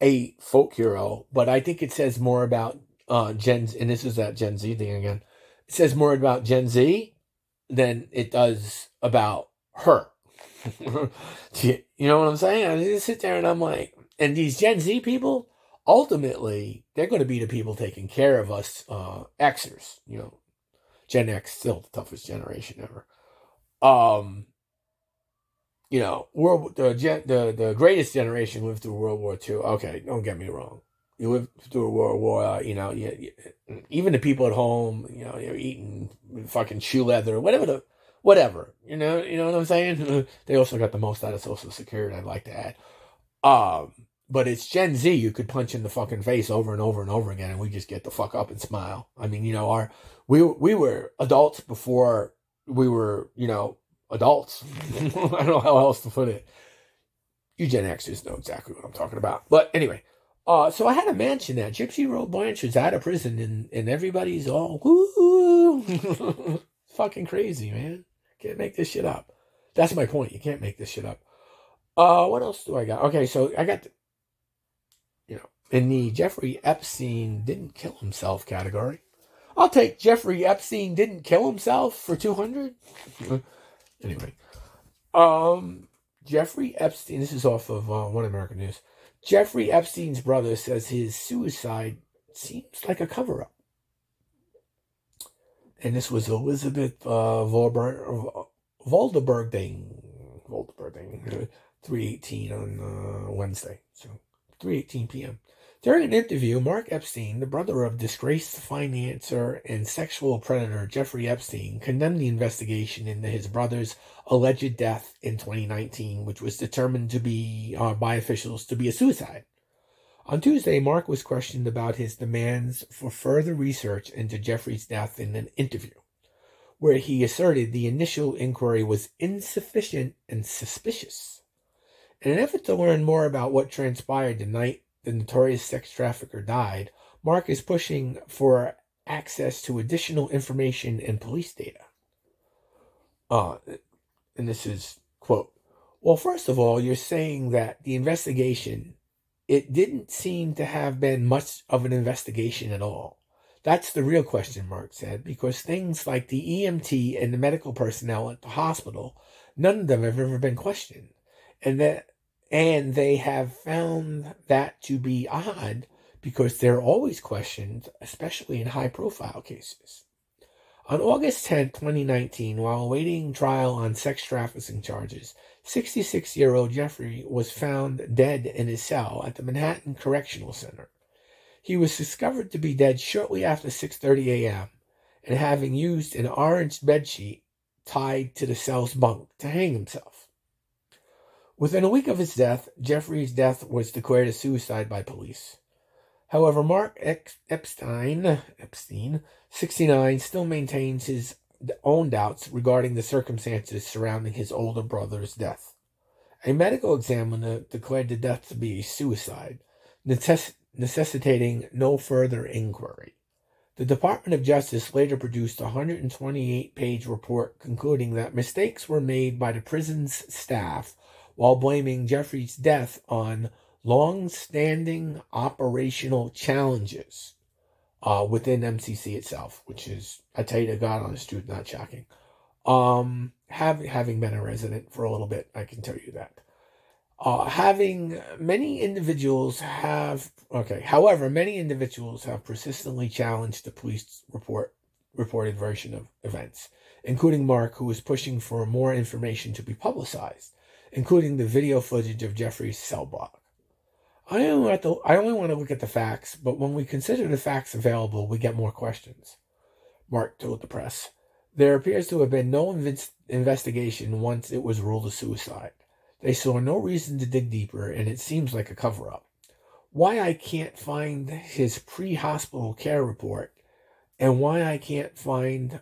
a folk hero. But I think it says more about, uh, Gen, Z and this is that Gen Z thing again it says more about Gen Z than it does about her. *laughs* you know what I'm saying? I just sit there and I'm like, and these Gen Z people, ultimately, they're going to be the people taking care of us uh, Xers. You know, Gen X still the toughest generation ever. Um, you know, world the the the greatest generation lived through World War II. Okay, don't get me wrong you lived through a world war, you know, you, you, even the people at home, you know, you're eating fucking shoe leather, whatever the, whatever, you know, you know what I'm saying? *laughs* they also got the most out of Social Security, I'd like to add. Um, but it's Gen Z you could punch in the fucking face over and over and over again, and we just get the fuck up and smile. I mean, you know, our we we were adults before we were, you know, adults. *laughs* I don't know how else to put it. You Gen Xers know exactly what I'm talking about. But anyway, uh, so I had to mention that Gypsy Rose Blanchard's out of prison and, and everybody's all woo *laughs* fucking crazy, man. Can't make this shit up. That's my point. You can't make this shit up. Uh, what else do I got? Okay, so I got, in the Jeffrey Epstein didn't kill himself category. I'll take Jeffrey Epstein didn't kill himself for 200. anyway, um, Jeffrey Epstein, this is off of uh, One American News. Jeffrey Epstein's brother says his suicide seems like a cover up. And this was Elizabeth uh, Volberg, Volderberg 318 on uh, Wednesday. So 318 p.m. During an interview, Mark Epstein, the brother of disgraced financier and sexual predator Jeffrey Epstein, condemned the investigation into his brother's alleged death in 2019, which was determined to be uh, by officials to be a suicide. On Tuesday, Mark was questioned about his demands for further research into Jeffrey's death in an interview, where he asserted the initial inquiry was insufficient and suspicious. In an effort to learn more about what transpired the night the notorious sex trafficker died, Mark is pushing for access to additional information and police data. Uh, and this is quote, well, first of all, you're saying that the investigation, it didn't seem to have been much of an investigation at all. That's the real question, Mark said, because things like the EMT and the medical personnel at the hospital, none of them have ever been questioned. And that and they have found that to be odd because they're always questioned, especially in high profile cases. On August 10, 2019, while awaiting trial on sex trafficking charges, 66 year old Jeffrey was found dead in his cell at the Manhattan Correctional Center. He was discovered to be dead shortly after 6:30 a.m. and having used an orange bedsheet tied to the cell's bunk to hang himself. Within a week of his death, Jeffrey's death was declared a suicide by police. However, Mark Epstein, Epstein, 69, still maintains his own doubts regarding the circumstances surrounding his older brother's death. A medical examiner declared the death to be suicide, necess- necessitating no further inquiry. The Department of Justice later produced a 128 page report concluding that mistakes were made by the prison's staff while blaming Jeffrey's death on long standing operational challenges. uh, within MCC itself, which is, I tell you to God, honest truth, not shocking. Um, having having been a resident for a little bit, I can tell you that. Uh, having many individuals have okay. However, many individuals have persistently challenged the police report reported version of events, including Mark, who is pushing for more information to be publicized, including the video footage of Jeffrey's cell block. I only, want to, I only want to look at the facts, but when we consider the facts available, we get more questions. Mark told the press. There appears to have been no inv- investigation once it was ruled a suicide. They saw no reason to dig deeper, and it seems like a cover up. Why I can't find his pre hospital care report, and why I can't find,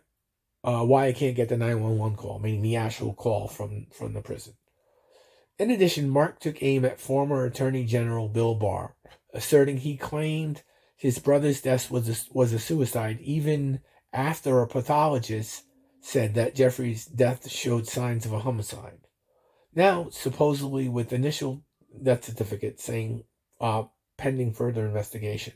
uh, why I can't get the 911 call, meaning the actual call from, from the prison. In addition, Mark took aim at former Attorney General Bill Barr, asserting he claimed his brother's death was a, was a suicide even after a pathologist said that Jeffrey's death showed signs of a homicide. Now, supposedly with initial death certificate saying uh, pending further investigation.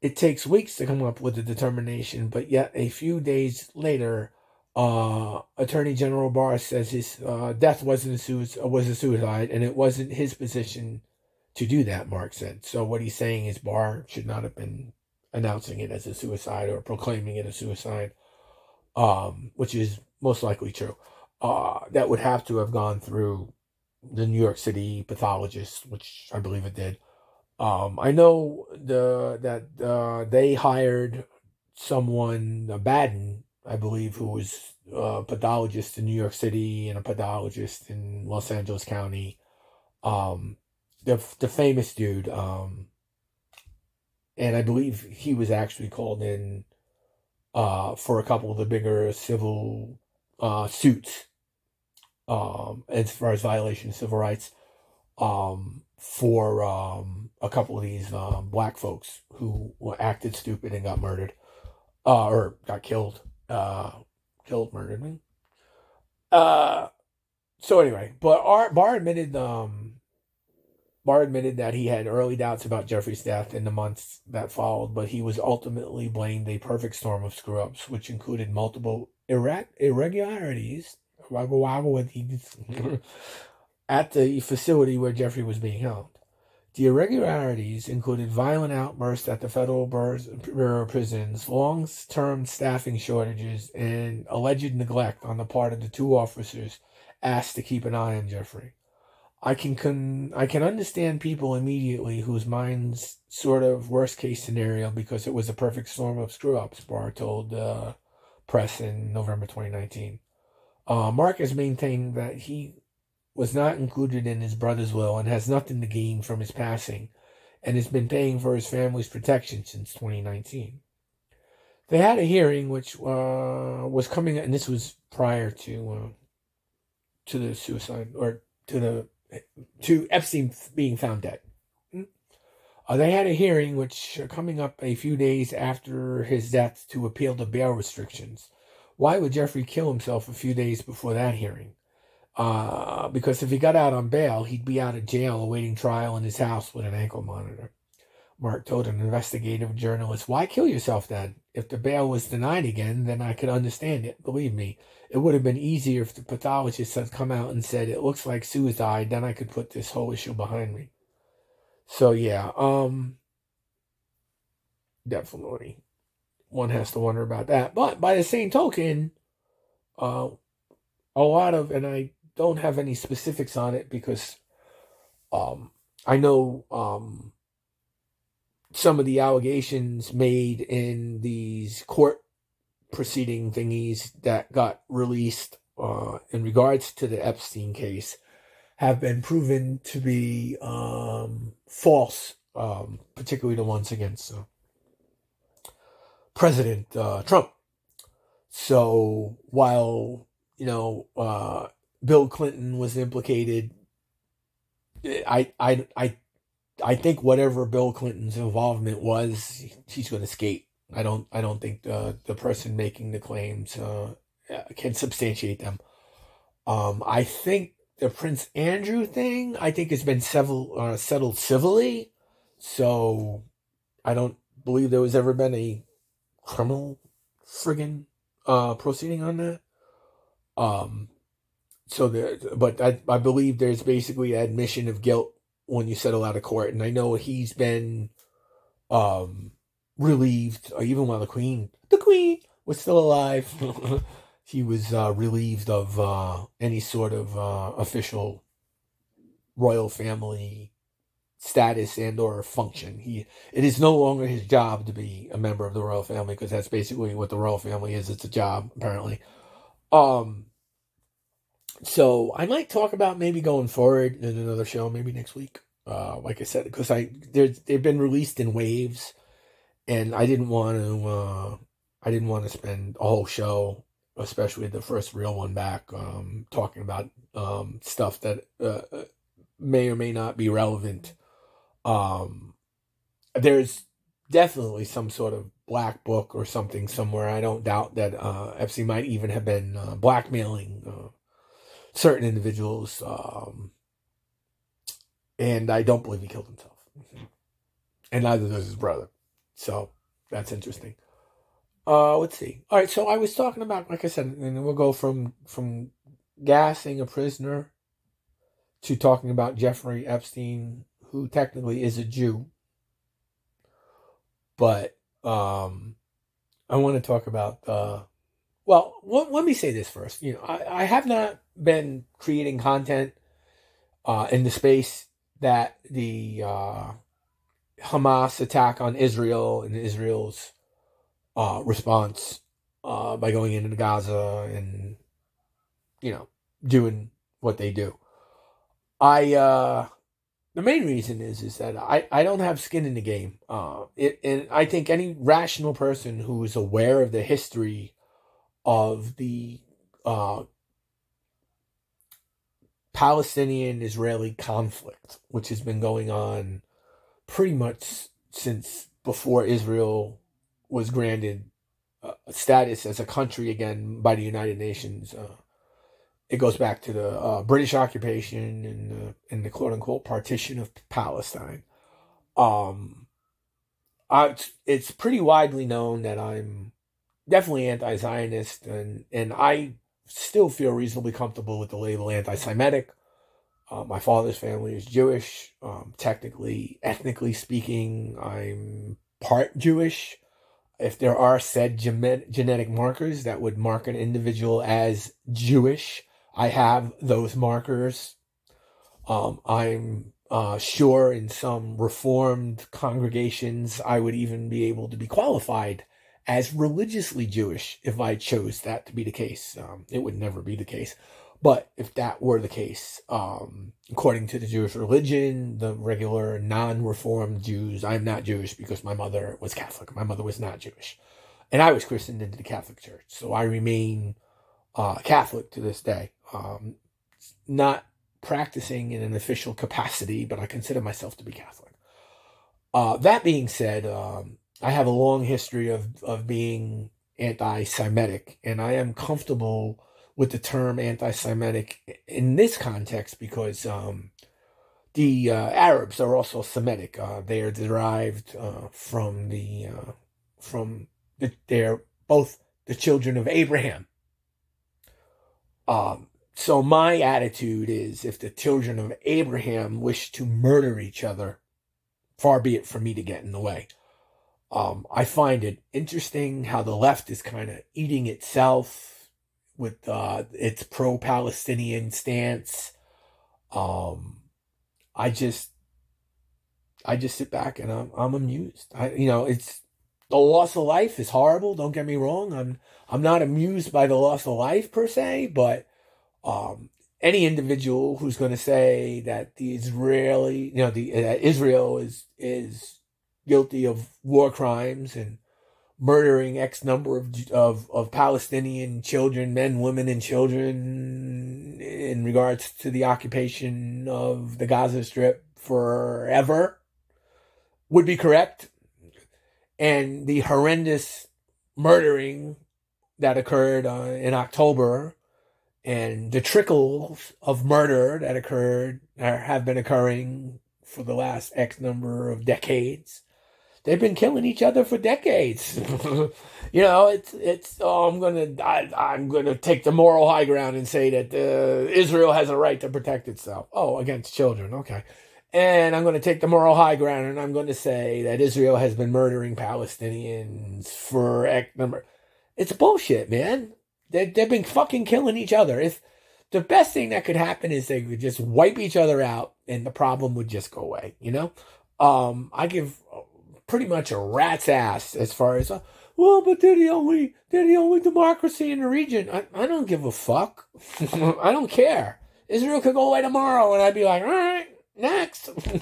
It takes weeks to come up with a determination, but yet a few days later, uh, Attorney General Barr says his uh, death wasn't a suicide, was a suicide, and it wasn't his position to do that. Mark said. So what he's saying is Barr should not have been announcing it as a suicide or proclaiming it a suicide, um, which is most likely true. Uh, that would have to have gone through the New York City pathologist, which I believe it did. Um, I know the that uh, they hired someone, Baden, I believe, who was a pathologist in New York City and a pathologist in Los Angeles County. Um, the the famous dude, um, and I believe he was actually called in uh, for a couple of the bigger civil uh, suits um, as far as violation of civil rights um, for um, a couple of these um, black folks who acted stupid and got murdered uh, or got killed uh, killed, murdered me. Uh, so anyway, but Art, Barr admitted um, Barr admitted that he had early doubts about Jeffrey's death in the months that followed, but he was ultimately blamed a perfect storm of screw ups, which included multiple irre- irregularities *laughs* at the facility where Jeffrey was being held. The irregularities included violent outbursts at the Federal Bureau of Prisons, long term staffing shortages, and alleged neglect on the part of the two officers asked to keep an eye on Jeffrey. I can, con- I can understand people immediately whose minds sort of worst case scenario because it was a perfect storm of screw ups, Barr told uh, press in November 2019. Uh, Mark has maintained that he was not included in his brother's will and has nothing to gain from his passing and has been paying for his family's protection since 2019. They had a hearing which uh, was coming, and this was prior to uh, to the suicide or to the to Epstein being found dead. Uh, they had a hearing which uh, coming up a few days after his death to appeal the bail restrictions. Why would Jeffrey kill himself a few days before that hearing? Uh, because if he got out on bail, he'd be out of jail awaiting trial in his house with an ankle monitor. Mark told an investigative journalist, Why kill yourself then? If the bail was denied again, then I could understand it. Believe me, it would have been easier if the pathologist had come out and said, It looks like suicide, then I could put this whole issue behind me. So, yeah, um, definitely. One has to wonder about that. But by the same token, uh, a lot of, and I don't have any specifics on it because um, I know um, some of the allegations made in these court proceeding thingies that got released uh, in regards to the Epstein case have been proven to be um, false, um, particularly the ones against uh, President uh, Trump. So while you know uh, Bill Clinton was implicated. I I I I think whatever Bill Clinton's involvement was, he's going to skate. I don't I don't think the the person making the claims uh, can substantiate them. Um, I think the Prince Andrew thing I think has been uh, settled civilly, so I don't believe there was ever been a criminal friggin' uh, proceeding on that. Um, so there, but I, I believe there's basically admission of guilt when you settle out of court, and I know he's been um relieved, or even while the queen, the queen was still alive, *laughs* he was uh, relieved of uh, any sort of uh, official royal family status and or function. He it is no longer his job to be a member of the royal family because that's basically what the royal family is. It's a job apparently. Um so I might talk about maybe going forward in another show, maybe next week. Uh, like I said, because I they've been released in waves, and I didn't want to. Uh, I didn't want to spend a whole show, especially the first real one back, um, talking about um, stuff that uh, may or may not be relevant um, there's definitely some sort of black book or something somewhere. I don't doubt that uh, FC might even have been uh, blackmailing uh, certain individuals. Um, and I don't believe he killed himself. *laughs* And neither does his brother. So that's interesting. Uh, let's see. All right, so I was talking about, like I said, and we'll go from from gassing a prisoner to talking about Jeffrey Epstein who technically is a Jew. But um, I want to talk about. Uh, well, let, let me say this first. You know, I, I have not been creating content uh, in the space that the uh, Hamas attack on Israel and Israel's uh, response uh, by going into Gaza and you know doing what they do. I uh, the main reason is is that I, I don't have skin in the game. Uh, it, and I think any rational person who is aware of the history of the uh, Palestinian Israeli conflict, which has been going on pretty much since before Israel was granted uh, status as a country again by the United Nations. Uh, it goes back to the uh, British occupation and the, and the quote unquote partition of Palestine. Um, I, it's pretty widely known that I'm definitely anti-Zionist, and and I still feel reasonably comfortable with the label anti-Semitic. Uh, my father's family is Jewish. Um, technically, ethnically speaking, I'm part Jewish. If there are said genetic markers that would mark an individual as Jewish, I have those markers. Um, I'm uh, sure in some reformed congregations, I would even be able to be qualified as religiously Jewish if I chose that to be the case. Um, it would never be the case. But if that were the case, um, according to the Jewish religion, the regular non reformed Jews, I'm not Jewish because my mother was Catholic. My mother was not Jewish. And I was christened into the Catholic Church. So I remain uh, Catholic to this day um, not practicing in an official capacity, but I consider myself to be Catholic. Uh, that being said, um, I have a long history of, of being anti Semitic, and I am comfortable with the term anti Semitic in this context because um, the uh, Arabs are also Semitic. Uh, they are derived uh, from the uh, from the, they're both the children of Abraham. Um, so my attitude is if the children of Abraham wish to murder each other, far be it for me to get in the way. Um, I find it interesting how the left is kind of eating itself with uh, its pro-Palestinian stance. Um, I just, I just sit back and I'm, I'm amused. I, you know, it's the loss of life is horrible. Don't get me wrong. I'm, I'm not amused by the loss of life per se, but um, any individual who's going to say that the Israeli, you know, the uh, Israel is is guilty of war crimes and murdering X number of of of Palestinian children, men, women, and children in regards to the occupation of the Gaza Strip forever would be correct, and the horrendous murdering that occurred uh, in October and the trickles of murder that occurred or have been occurring for the last X number of decades they've been killing each other for decades. *laughs* you know, it's it's. Oh, I'm gonna I, am gonna take the moral high ground and say that uh, Israel has a right to protect itself. Oh, against children, okay. And I'm going to take the moral high ground and I'm going to say that Israel has been murdering Palestinians for X number. It's bullshit, man. They, they've been fucking killing each other. If the best thing that could happen is they could just wipe each other out and the problem would just go away, you know? Um, I give pretty much a rat's ass as far as, uh, well, but they're the only, they're the only democracy in the region. I, I don't give a fuck. *laughs* I don't care. Israel could go away tomorrow and I'd be like, all right, next. *laughs*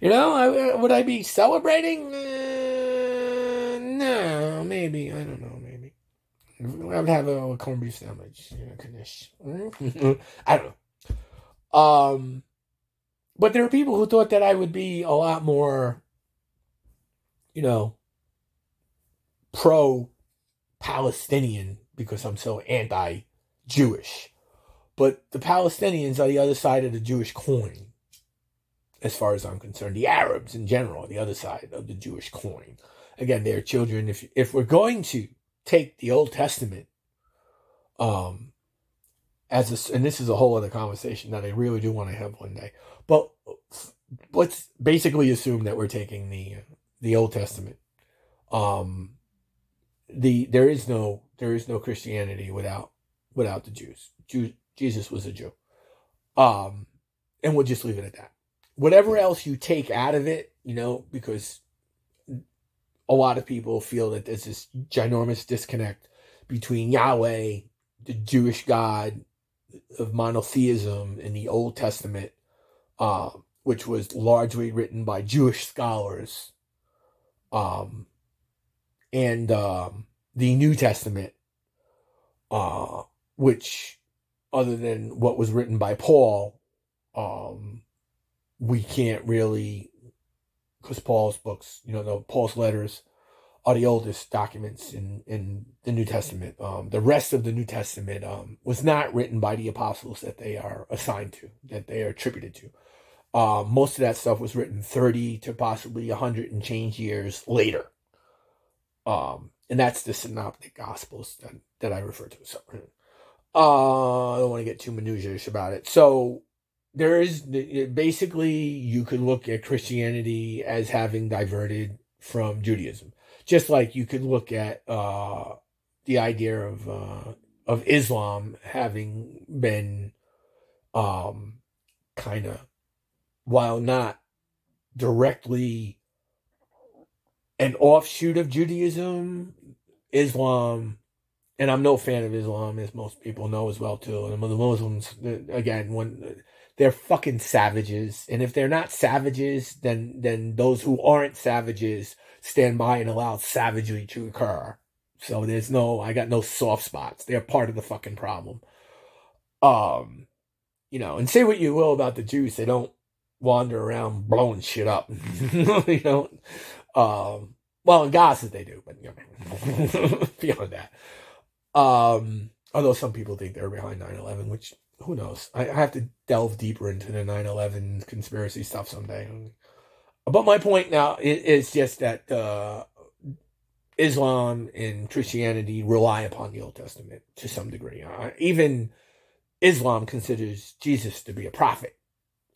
you know, I, would I be celebrating? Uh, no, maybe. I don't know. Maybe I would have a, a corned beef sandwich. You know, *laughs* I don't know. Um, but there are people who thought that I would be a lot more, you know, pro Palestinian because I'm so anti Jewish. But the Palestinians are the other side of the Jewish coin as far as I'm concerned. The Arabs in general, are the other side of the Jewish coin. Again, they're children. If if we're going to take the Old Testament, um, as a, and this is a whole other conversation that I really do want to have one day. But let's basically assume that we're taking the the Old Testament. Um, the there is no there is no Christianity without without the Jews. Jew, Jesus was a Jew. Um, and we'll just leave it at that whatever else you take out of it, you know, because a lot of people feel that there's this ginormous disconnect between Yahweh, the Jewish God of monotheism in the Old Testament, uh, which was largely written by Jewish scholars, um, and um, the New Testament, uh, which, other than what was written by Paul, um, we can't really, because Paul's books, you know, the Paul's letters are the oldest documents in, in the New Testament. Um, the rest of the New Testament um, was not written by the apostles that they are assigned to, that they are attributed to. Uh, most of that stuff was written 30 to possibly 100 and change years later. Um, and that's the synoptic gospels that, that I refer to. So, uh, I don't want to get too minutiae about it. So, there is basically you could look at Christianity as having diverted from Judaism, just like you could look at uh, the idea of uh, of Islam having been um, kind of, while not directly an offshoot of Judaism, Islam and I'm no fan of Islam, as most people know as well too. And the Muslims, again, when they're fucking savages. And if they're not savages, then then those who aren't savages stand by and allow savagery to occur. So there's no I got no soft spots. They're part of the fucking problem. Um you know, and say what you will about the Jews, they don't wander around blowing shit up. *laughs* you know. Um well in Gaza they do, but you know, *laughs* beyond that. Um although some people think they're behind 9-11, which who knows? I, have to delve deeper into the 9-11 conspiracy stuff someday. But my point now is, just that uh, Islam and Christianity rely upon the Old Testament to some degree. Uh, even Islam considers Jesus to be a prophet.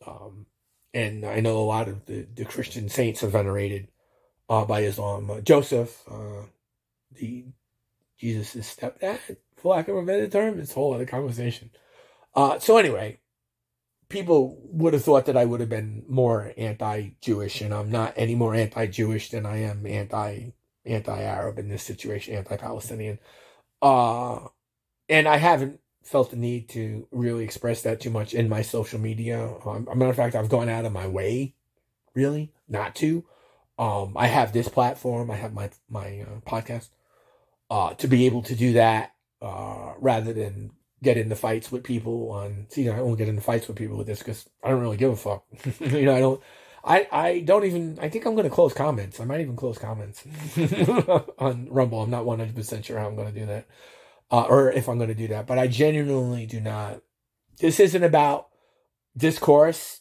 Um, and I know a lot of the, the Christian saints are venerated uh, by Islam. Uh, Joseph, uh, the Jesus' stepdad, for lack of a better term, it's a whole other conversation. Uh, so anyway, people would have thought that I would have been more anti-Jewish, and I'm not any more anti-Jewish than I am anti anti-Arab in this situation, anti-Palestinian. Uh, and I haven't felt the need to really express that too much in my social media. Um, a matter of fact, I've gone out of my way, really, not to. Um, I have this platform. I have my my uh, podcast uh, to be able to do that uh, rather than get into fights with people on see I won't get into fights with people with this because I don't really give a fuck. *laughs* you know, I don't I, I don't even I think I'm gonna close comments. I might even close comments *laughs* on Rumble. I'm not one hundred percent sure how I'm gonna do that. Uh, or if I'm gonna do that. But I genuinely do not this isn't about discourse.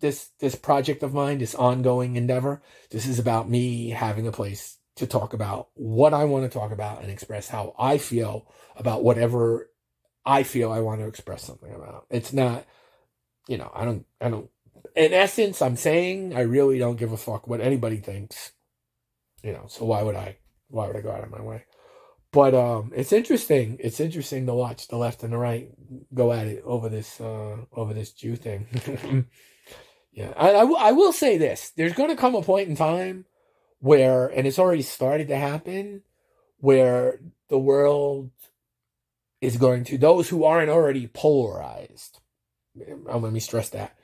this this project of mine, this ongoing endeavor. This is about me having a place to talk about what I want to talk about and express how I feel about whatever I feel I want to express something about. It's not, you know, I don't, I don't, in essence, I'm saying I really don't give a fuck what anybody thinks, you know, so why would I, why would I go out of my way? But, um, it's interesting. It's interesting to watch the left and the right go at it over this, uh, over this Jew thing. *laughs* yeah. I, I, I will say this. There's going to come a point in time where, and it's already started to happen, where the world is going to, those who aren't already polarized, let me stress that,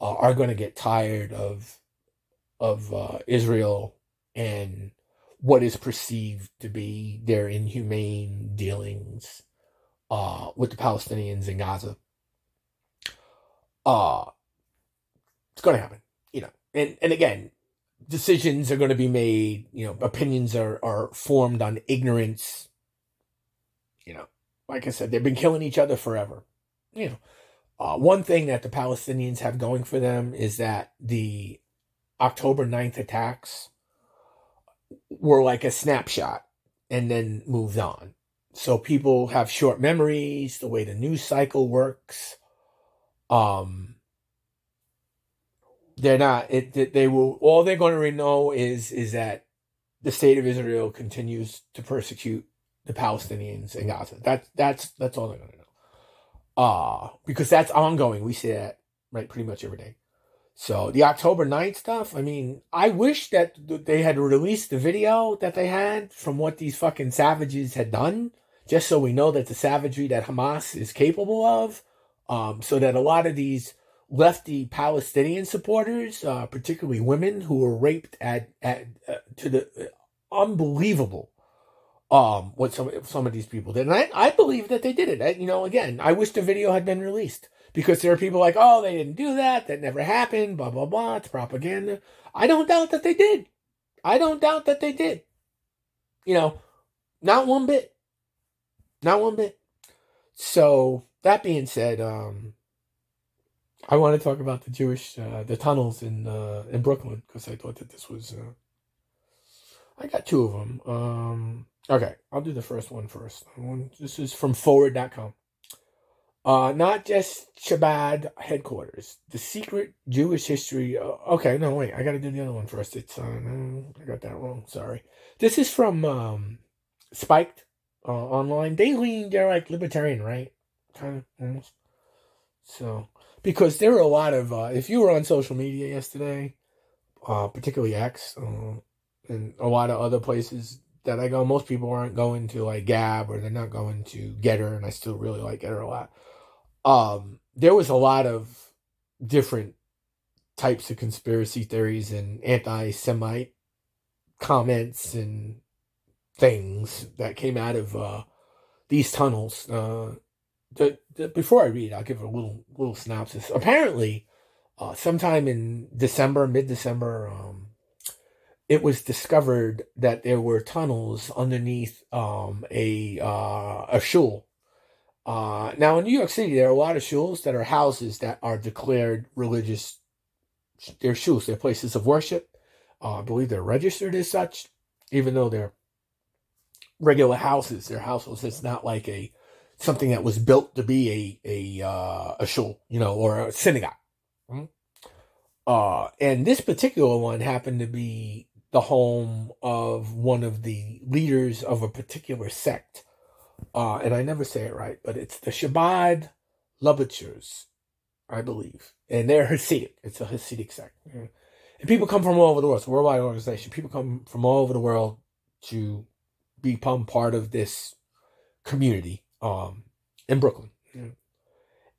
uh, are going to get tired of, of uh, Israel and what is perceived to be their inhumane dealings uh, with the Palestinians in Gaza. Uh, it's going to happen, you know. And and again, decisions are going to be made, you know, opinions are, are formed on ignorance. You know, like I said, they've been killing each other forever. You know, uh, one thing that the Palestinians have going for them is that the October 9th attacks were like a snapshot and then moved on. So people have short memories, the way the news cycle works. Um, they're not it they will all they're going to know is is that the state of Israel continues to persecute the Palestinians in Gaza. That's that's that's all they're going to know. Uh because that's ongoing. We see that right pretty much every day. So the October 9th stuff, I mean, I wish that they had released the video that they had from what these fucking savages had done, just so we know that the savagery that Hamas is capable of. Um, so that a lot of these lefty Palestinian supporters, uh, particularly women who were raped at, at uh, to the uh, unbelievable um what some some of these people did. And I, I believe that they did it. I, you know, again, I wish the video had been released because there are people like, oh, they didn't do that. That never happened. Blah blah blah. It's propaganda. I don't doubt that they did. I don't doubt that they did. You know, not one bit. Not one bit. So that being said, um, I want to talk about the Jewish uh, the tunnels in uh, in Brooklyn because I thought that this was. Uh, I got two of them. Um, okay, I'll do the first one first. This is from Forward.com. Uh, not just Chabad headquarters. The secret Jewish history. Uh, okay, no, wait. I got to do the other one first. It's uh, I got that wrong. Sorry. This is from um, Spiked uh, online. They lean. They're like libertarian, right? Kind of almost. So because there were a lot of uh, if you were on social media yesterday, uh, particularly X, uh, and a lot of other places that I go, most people aren't going to like Gab or they're not going to Gettr, and I still really like Gettr a lot. Um, there was a lot of different types of conspiracy theories and anti-Semite comments and things that came out of uh, these tunnels. Uh, the, the, before I read, I'll give a little little synopsis. Apparently, uh, sometime in December, mid December, um, it was discovered that there were tunnels underneath um, a uh, a shul. Uh, now in New York City, there are a lot of shuls that are houses that are declared religious. They're shuls. They're places of worship. Uh, I believe they're registered as such, even though they're regular houses. They're households. It's not like a something that was built to be a a uh, a shul, you know, or a synagogue. Mm-hmm. Uh, and this particular one happened to be the home of one of the leaders of a particular sect. Uh, and I never say it right, but it's the Chabad Lubavitchers, I believe. And they're Hasidic. It's a Hasidic sect. And people come from all over the world. It's a worldwide organization. People come from all over the world to become part of this community um, in Brooklyn. Yeah.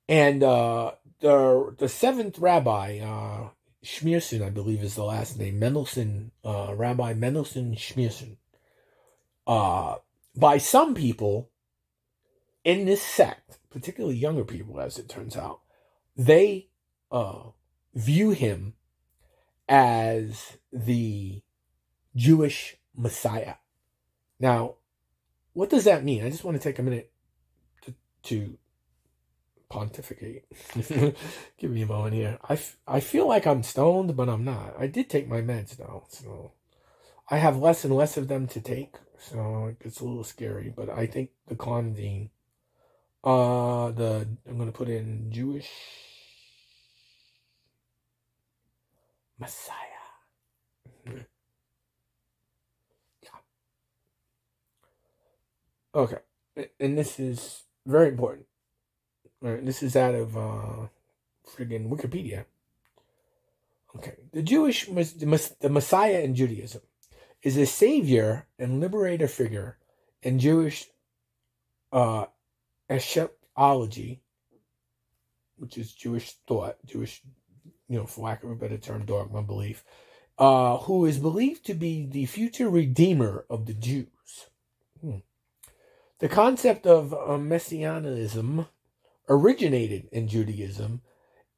And uh, the the seventh rabbi, uh, I believe is the last name, Mendelson, uh, Rabbi Mendelson Schneerson. Uh, by some people in this sect, particularly younger people, as it turns out, they uh, view him as the Jewish Messiah. Now, what does that mean? I just want to take a minute to pontificate. *laughs* Give me a moment here. I, f- I feel like I'm stoned, but I'm not. I did take my meds though, so I have less and less of them to take, so it's a little scary. But I think the clonidine, uh, the I'm gonna put in Jewish Messiah. Okay, and this is very important. Right, this is out of uh, friggin' Wikipedia. Okay, the Jewish the Messiah in Judaism is a savior and liberator figure in Jewish uh, eschatology, which is Jewish thought, Jewish, you know, for lack of a better term, dogma belief, uh, who is believed to be the future redeemer of the Jews. Hmm. The concept of uh, messianism originated in Judaism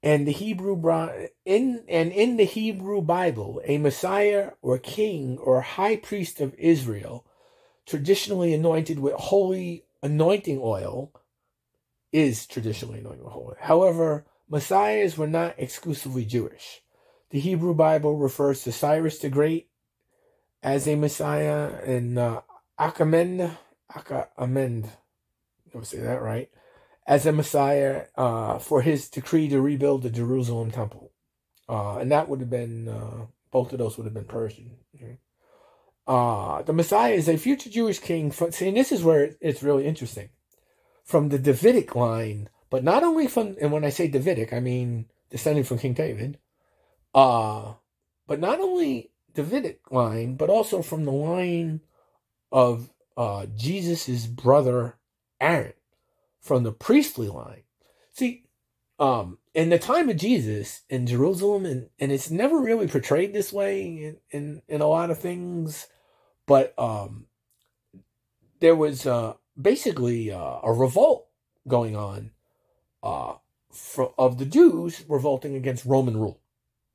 and the Hebrew in and in the Hebrew Bible, a Messiah or king or high priest of Israel, traditionally anointed with holy anointing oil, is traditionally anointed with. However, messiahs were not exclusively Jewish. The Hebrew Bible refers to Cyrus the Great as a Messiah in uh, Achamen, Achamen, I say that right, as a Messiah uh, for his decree to rebuild the Jerusalem temple. Uh, and that would have been, uh, both of those would have been Persian. Uh, the Messiah is a future Jewish king. From, see, and this is where it's really interesting. From the Davidic line, but not only from, and when I say Davidic, I mean descending from King David, uh, but not only Davidic line, but also from the line of uh, Jesus's brother Aaron from the priestly line. See, um, in the time of Jesus in Jerusalem, and, and it's never really portrayed this way in, in, in a lot of things, but um, there was uh, basically uh, a revolt going on uh, for, of the Jews revolting against Roman rule.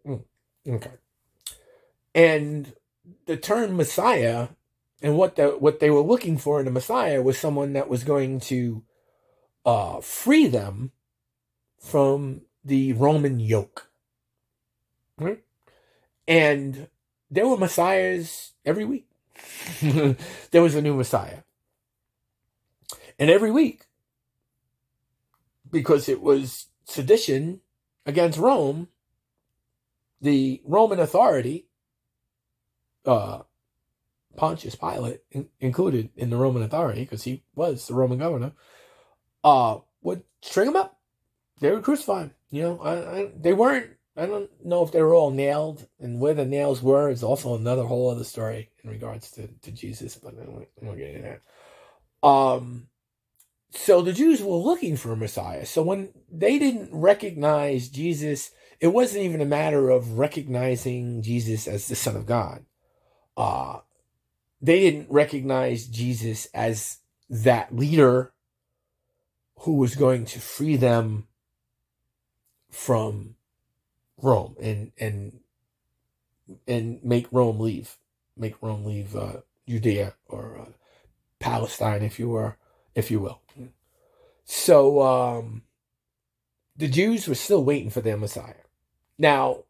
Mm, okay. And the term Messiah and what the what they were looking for in a Messiah was someone that was going to uh, free them from the Roman yoke. Right? And there were messiahs every week. *laughs* there was a new messiah. And every week, because it was sedition against Rome, the Roman authority, uh, Pontius Pilate in, included in the Roman authority, because he was the Roman governor, uh, would string them up. They would crucify him. You know, I, I, they weren't. I don't know if they were all nailed, and where the nails were is also another whole other story in regards to, to Jesus. But I won't, I won't get into that. Um, so the Jews were looking for a Messiah. So when they didn't recognize Jesus, it wasn't even a matter of recognizing Jesus as the Son of God. Uh, they didn't recognize Jesus as that leader who was going to free them from Rome and and and make Rome leave, make Rome leave uh, Judea or uh, Palestine, if you were, if you will. So um, the Jews were still waiting for their Messiah. Now,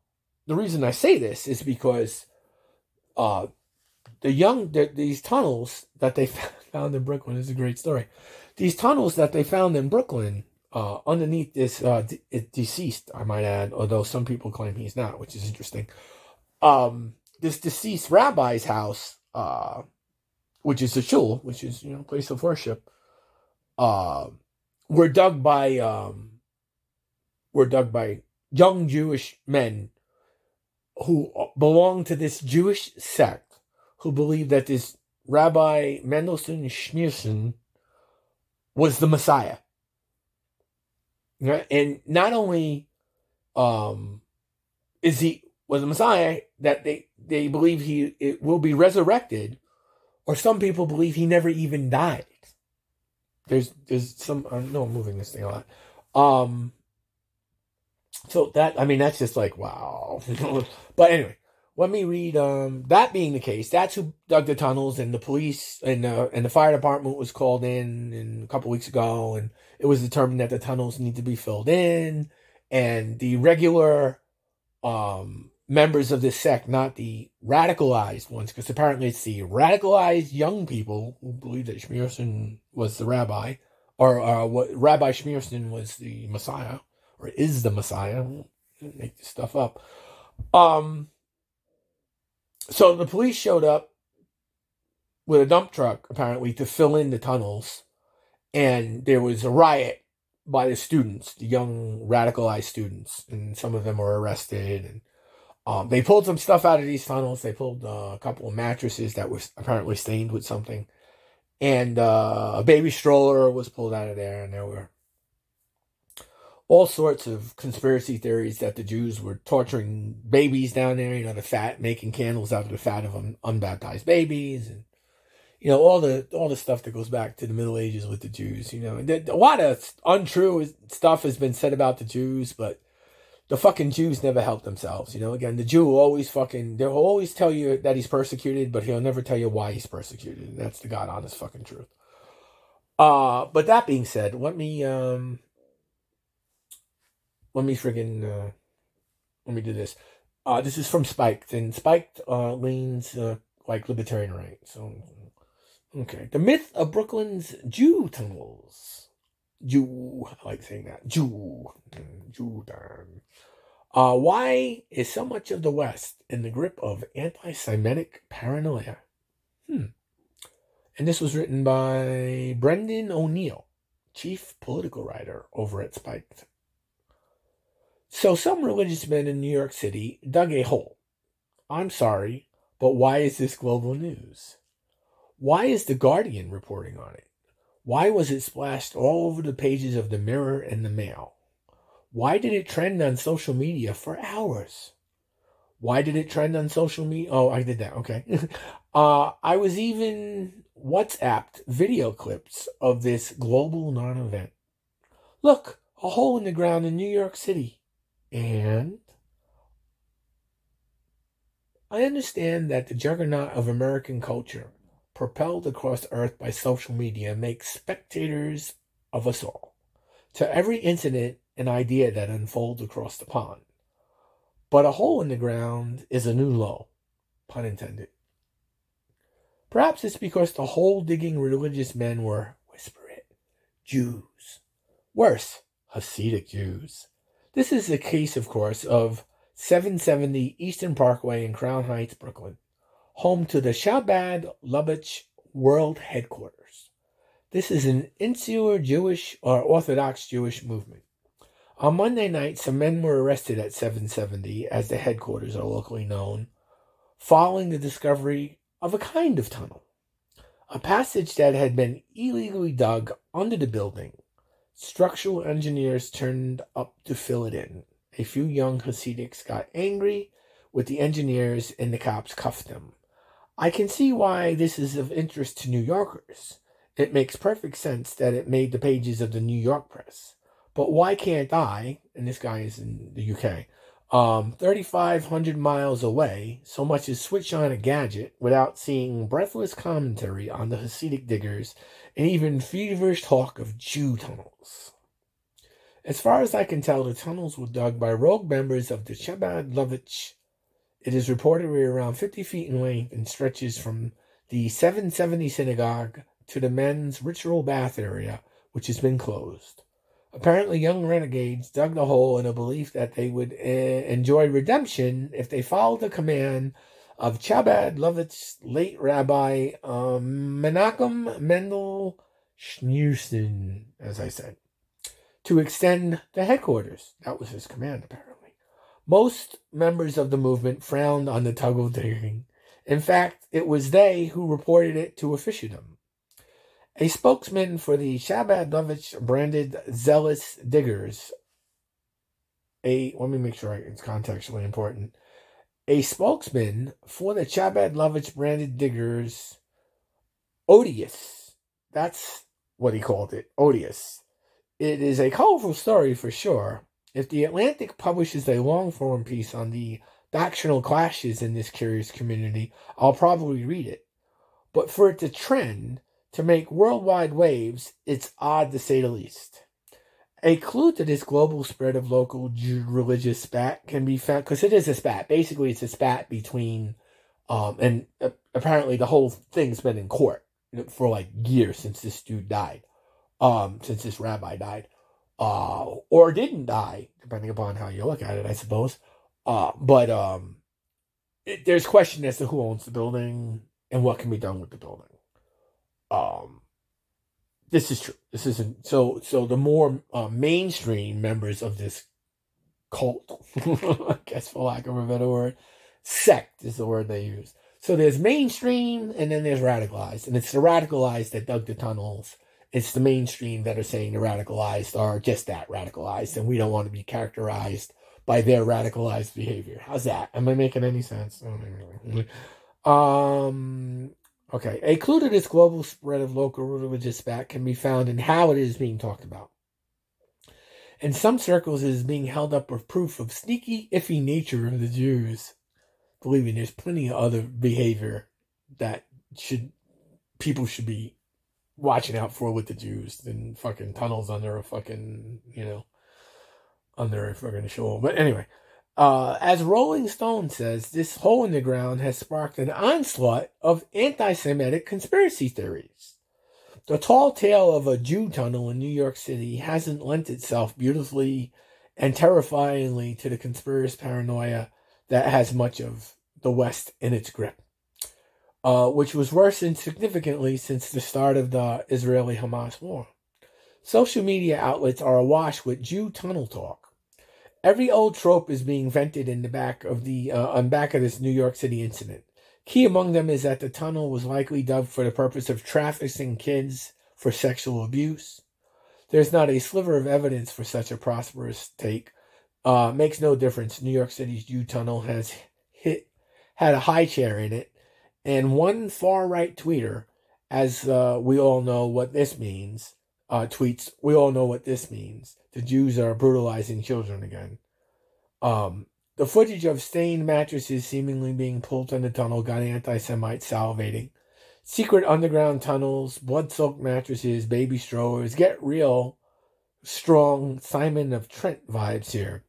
the reason I say this is because uh, the young the, these tunnels that they *laughs* found in Brooklyn is a great story these tunnels that they found in Brooklyn, uh, underneath this uh, deceased, I might add, although some people claim he's not, which is interesting. Um, this deceased rabbi's house, uh, which is a shul, which is you know place of worship, uh, were dug by um, were dug by young Jewish men who belonged to this Jewish sect who believed that this Rabbi Mendelssohn Schneerson was the Messiah. And not only um, is he was the Messiah, that they, they believe he it will be resurrected, or some people believe he never even died. There's there's some I know I'm moving this thing a lot. Um so that I mean that's just like wow. *laughs* but anyway, let me read. Um, that being the case, that's who dug the tunnels, and the police and uh, and the fire department was called in, in a couple weeks ago, and it was determined that the tunnels need to be filled in, and the regular um, members of this sect, not the radicalized ones, because apparently it's the radicalized young people who believe that Schneerson was the rabbi, or uh, what Rabbi Schneerson was the Messiah, or is the Messiah. Make this stuff up. Um, so the police showed up with a dump truck, apparently, to fill in the tunnels, and there was a riot by the students, the young radicalized students, and some of them were arrested. And um, they pulled some stuff out of these tunnels. They pulled uh, a couple of mattresses that was apparently stained with something, and uh, a baby stroller was pulled out of there, and there were all sorts of conspiracy theories that the Jews were torturing babies down there. You know, the fat, making candles out of the fat of un- unbaptized babies, and you know all the all the stuff that goes back to the Middle Ages with the Jews. You know, a lot of untrue stuff has been said about the Jews, but the fucking Jews never help themselves. You know, again, the Jew will always fucking they'll always tell you that he's persecuted, but he'll never tell you why he's persecuted. That's the god honest fucking truth. Uh, but that being said, let me um let me friggin' uh, let me do this. Uh, this is from Spiked, and Spiked uh, leans uh, like libertarian right. So, okay, the myth of Brooklyn's Jew tunnels. Jew, I like saying that. Jew, time. Uh, why is so much of the West in the grip of anti-Semitic paranoia? Hmm. And this was written by Brendan O'Neill, chief political writer over at Spiked. So some religious men in New York City dug a hole. I'm sorry, but why is this global news? Why is The Guardian reporting on it? Why was it splashed all over the pages of the Mirror and the Mail? Why did it trend on social media for hours? Why did it trend on social media? Oh, I did that. Okay. *laughs* uh, I was even WhatsApped video clips of this global non event. Look, a hole in the ground in New York City. And I understand that the juggernaut of American culture, propelled across earth by social media, makes spectators of us all, to every incident and idea that unfolds across the pond. But a hole in the ground is a new low, pun intended. Perhaps it's because the hole digging religious men were, whisper it, Jews. Worse, Hasidic Jews. This is the case, of course, of 770 Eastern Parkway in Crown Heights, Brooklyn, home to the Chabad Lubavitch World Headquarters. This is an insular Jewish or Orthodox Jewish movement. On Monday night, some men were arrested at 770, as the headquarters are locally known, following the discovery of a kind of tunnel, a passage that had been illegally dug under the building Structural engineers turned up to fill it in. A few young Hasidics got angry with the engineers and the cops cuffed them. I can see why this is of interest to New Yorkers. It makes perfect sense that it made the pages of the New York press. But why can't I, and this guy is in the UK, um, 3,500 miles away, so much as switch on a gadget without seeing breathless commentary on the Hasidic diggers and even feverish talk of Jew tunnels. As far as I can tell, the tunnels were dug by rogue members of the Chabad Lubavitch. It is reportedly around 50 feet in length and stretches from the 770 synagogue to the men's ritual bath area, which has been closed. Apparently, young renegades dug the hole in a belief that they would uh, enjoy redemption if they followed the command of Chabad Lubavitch's late rabbi um, Menachem Mendel Schneerson, as I said, to extend the headquarters. That was his command, apparently. Most members of the movement frowned on the tuggle digging. In fact, it was they who reported it to officialdom. A spokesman for the Shabbat branded Zealous Diggers, a let me make sure it's contextually important. A spokesman for the Chabad branded diggers, odious. That's what he called it, odious. It is a colorful story for sure. If the Atlantic publishes a long form piece on the doctrinal clashes in this curious community, I'll probably read it. But for it to trend, to make worldwide waves, it's odd to say the least. A clue to this global spread of local religious spat can be found because it is a spat. Basically, it's a spat between, um, and uh, apparently the whole thing's been in court for like years since this dude died, um, since this rabbi died, uh, or didn't die, depending upon how you look at it, I suppose. Uh, but um, it, there's question as to who owns the building and what can be done with the building. Um, this is true. This isn't so. So the more uh, mainstream members of this cult, *laughs* I guess for lack of a better word, sect is the word they use. So there's mainstream and then there's radicalized, and it's the radicalized that dug the tunnels. It's the mainstream that are saying the radicalized are just that radicalized, and we don't want to be characterized by their radicalized behavior. How's that? Am I making any sense? Um, Okay, a clue to this global spread of local religious spat can be found in how it is being talked about. In some circles, it is being held up as proof of sneaky, iffy nature of the Jews. Believe me, there's plenty of other behavior that should people should be watching out for with the Jews than fucking tunnels under a fucking you know under a fucking shore. But anyway, uh, as Rolling Stone says, this hole in the ground has sparked an onslaught of anti Semitic conspiracy theories. The tall tale of a Jew tunnel in New York City hasn't lent itself beautifully and terrifyingly to the conspiracy paranoia that has much of the West in its grip, uh, which was worsened significantly since the start of the Israeli Hamas war. Social media outlets are awash with Jew tunnel talk Every old trope is being vented in the back of the uh, on back of this New York City incident. Key among them is that the tunnel was likely dug for the purpose of trafficking kids for sexual abuse. There's not a sliver of evidence for such a prosperous take. Uh, makes no difference. New York City's Jew tunnel has hit had a high chair in it, and one far right tweeter, as uh, we all know what this means, uh, tweets, "We all know what this means." the Jews are brutalizing children again. Um, the footage of stained mattresses seemingly being pulled in the tunnel got anti Semites salivating. Secret underground tunnels, blood soaked mattresses, baby strollers. Get real, strong Simon of Trent vibes here,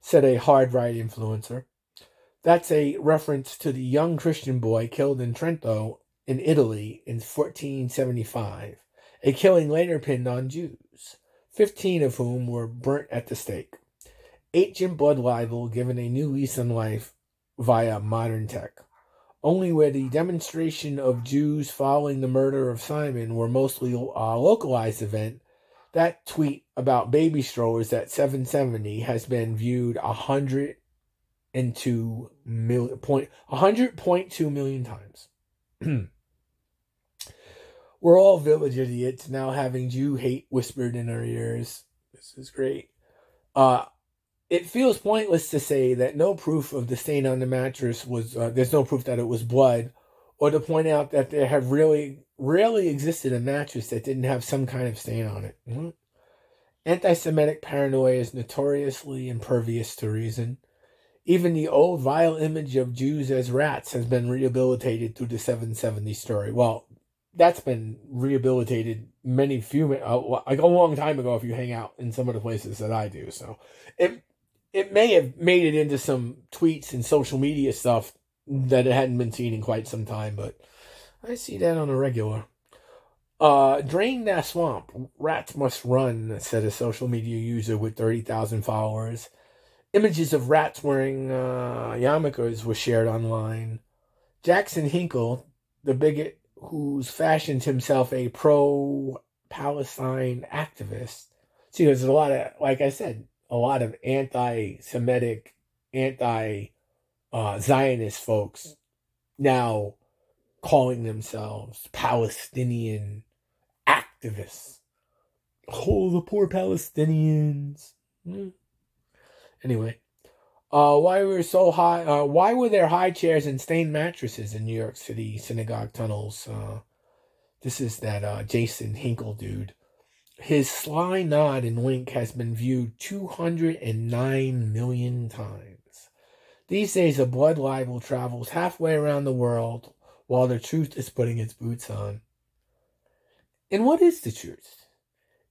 said a hard right influencer. That's a reference to the young Christian boy killed in Trento in Italy in 1475, a killing later pinned on Jews. 15 of whom were burnt at the stake. Ancient blood libel given a new lease on life via modern tech. Only where the demonstration of Jews following the murder of Simon were mostly a localized event, that tweet about baby strollers at 770 has been viewed 102 million point 100.2 million times. *clears throat* We're all village idiots now having Jew hate whispered in our ears. This is great. Uh, it feels pointless to say that no proof of the stain on the mattress was, uh, there's no proof that it was blood, or to point out that there have really, rarely existed a mattress that didn't have some kind of stain on it. Mm-hmm. Anti Semitic paranoia is notoriously impervious to reason. Even the old vile image of Jews as rats has been rehabilitated through the 770 story. Well, that's been rehabilitated many few uh, like a long time ago if you hang out in some of the places that I do. So it it may have made it into some tweets and social media stuff that it hadn't been seen in quite some time, but I see that on a regular. Uh, drain that swamp. Rats must run, said a social media user with 30,000 followers. Images of rats wearing uh, yarmulkes were shared online. Jackson Hinkle, the bigot who's fashioned himself a pro Palestine activist. See, there's a lot of, like I said, a lot of anti Semitic, anti uh, Zionist folks now calling themselves Palestinian activists. Oh, the poor Palestinians. Hmm. Anyway, uh, why were so high? Uh, why were there high chairs and stained mattresses in New York City synagogue tunnels? Uh, this is that uh, Jason Hinkle dude. His sly nod and wink has been viewed 209 million times. These days, a blood libel travels halfway around the world while the truth is putting its boots on. And what is the truth?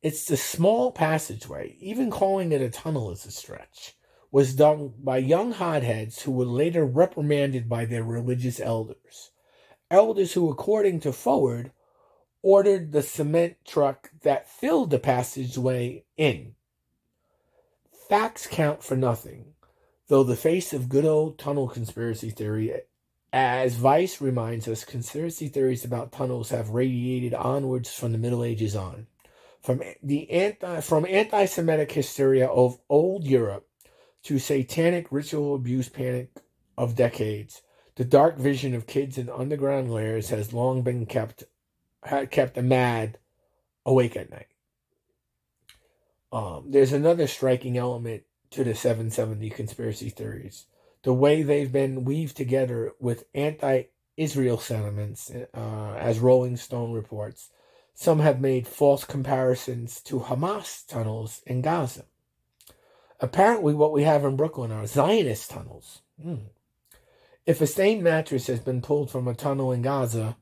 It's the small passageway, even calling it a tunnel is a stretch, was done by young hotheads who were later reprimanded by their religious elders. Elders who, according to Forward, ordered the cement truck that filled the passageway in. Facts count for nothing, though the face of good old tunnel conspiracy theory as Vice reminds us, conspiracy theories about tunnels have radiated onwards from the Middle Ages on. From the anti from anti-Semitic hysteria of old Europe to satanic ritual abuse panic of decades, the dark vision of kids in underground lairs has long been kept kept the mad awake at night. Um, there's another striking element to the 770 conspiracy theories the way they've been weaved together with anti Israel sentiments, uh, as Rolling Stone reports. Some have made false comparisons to Hamas tunnels in Gaza. Apparently, what we have in Brooklyn are Zionist tunnels. Hmm. If a stained mattress has been pulled from a tunnel in Gaza,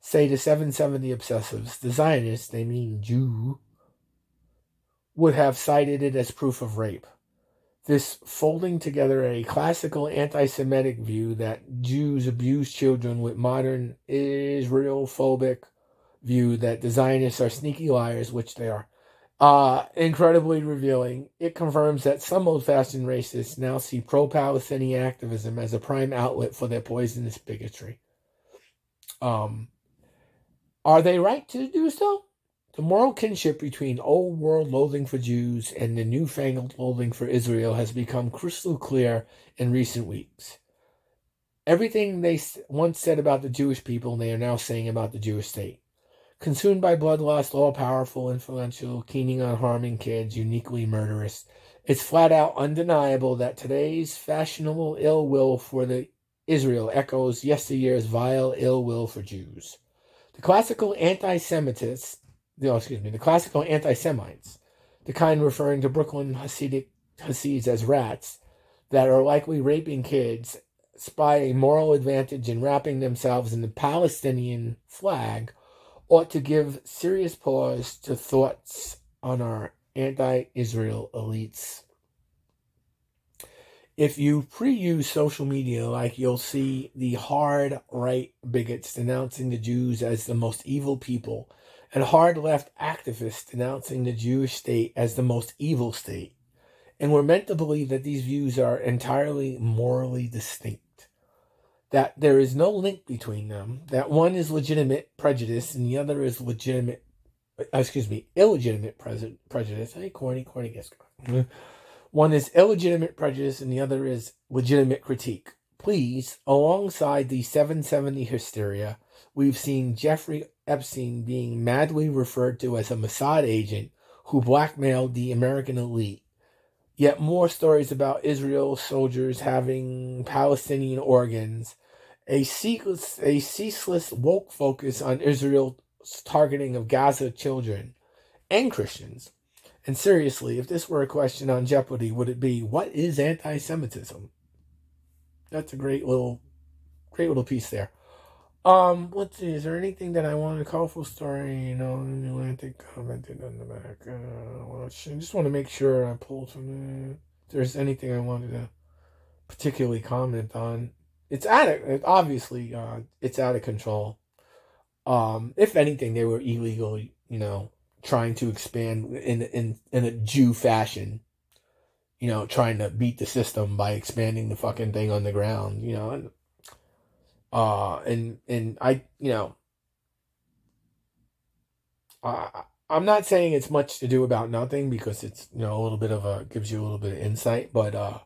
say the 770 obsessives, the Zionists, they mean Jew, would have cited it as proof of rape this folding together a classical anti Semitic view that Jews abuse children with modern Israel phobic view that the Zionists are sneaky liars, which they are. Uh, incredibly revealing. It confirms that some old fashioned racists now see pro Palestinian activism as a prime outlet for their poisonous bigotry. Um, are they right to do so? The moral kinship between old world loathing for Jews and the newfangled loathing for Israel has become crystal clear in recent weeks. Everything they once said about the Jewish people, they are now saying about the Jewish state. Consumed by bloodlust, all powerful, influential, keening on harming kids, uniquely murderous, it's flat out undeniable that today's fashionable ill will for the Israel echoes yesteryear's vile ill will for Jews. The classical anti Semitists no, excuse me, the classical anti-Semites, the kind referring to Brooklyn Hasidic Hasids as rats, that are likely raping kids, spy a moral advantage in wrapping themselves in the Palestinian flag, ought to give serious pause to thoughts on our anti-Israel elites. If you pre-use social media like you'll see the hard right bigots denouncing the Jews as the most evil people and hard left activists denouncing the Jewish state as the most evil state. And we're meant to believe that these views are entirely morally distinct, that there is no link between them, that one is legitimate prejudice and the other is legitimate, uh, excuse me, illegitimate pre- prejudice. Hey, corny, corny, guess. One is illegitimate prejudice and the other is legitimate critique. Please, alongside the 770 hysteria, we've seen Jeffrey Epstein being madly referred to as a Mossad agent who blackmailed the American elite. Yet more stories about Israel soldiers having Palestinian organs, a ceaseless, a ceaseless woke focus on Israel's targeting of Gaza children and Christians. And seriously, if this were a question on Jeopardy, would it be what is anti Semitism? That's a great little great little piece there. Um, let's see. Is there anything that I want a colorful story? You know, Atlantic commented on the back. Uh, I just want to make sure I pulled from the. If there's anything I wanted to particularly comment on. It's out of obviously. Uh, it's out of control. Um, if anything, they were illegal. You know, trying to expand in in in a Jew fashion. You know, trying to beat the system by expanding the fucking thing on the ground. You know, uh, and and I, you know, I, I'm not saying it's much to do about nothing because it's you know a little bit of a gives you a little bit of insight, but uh,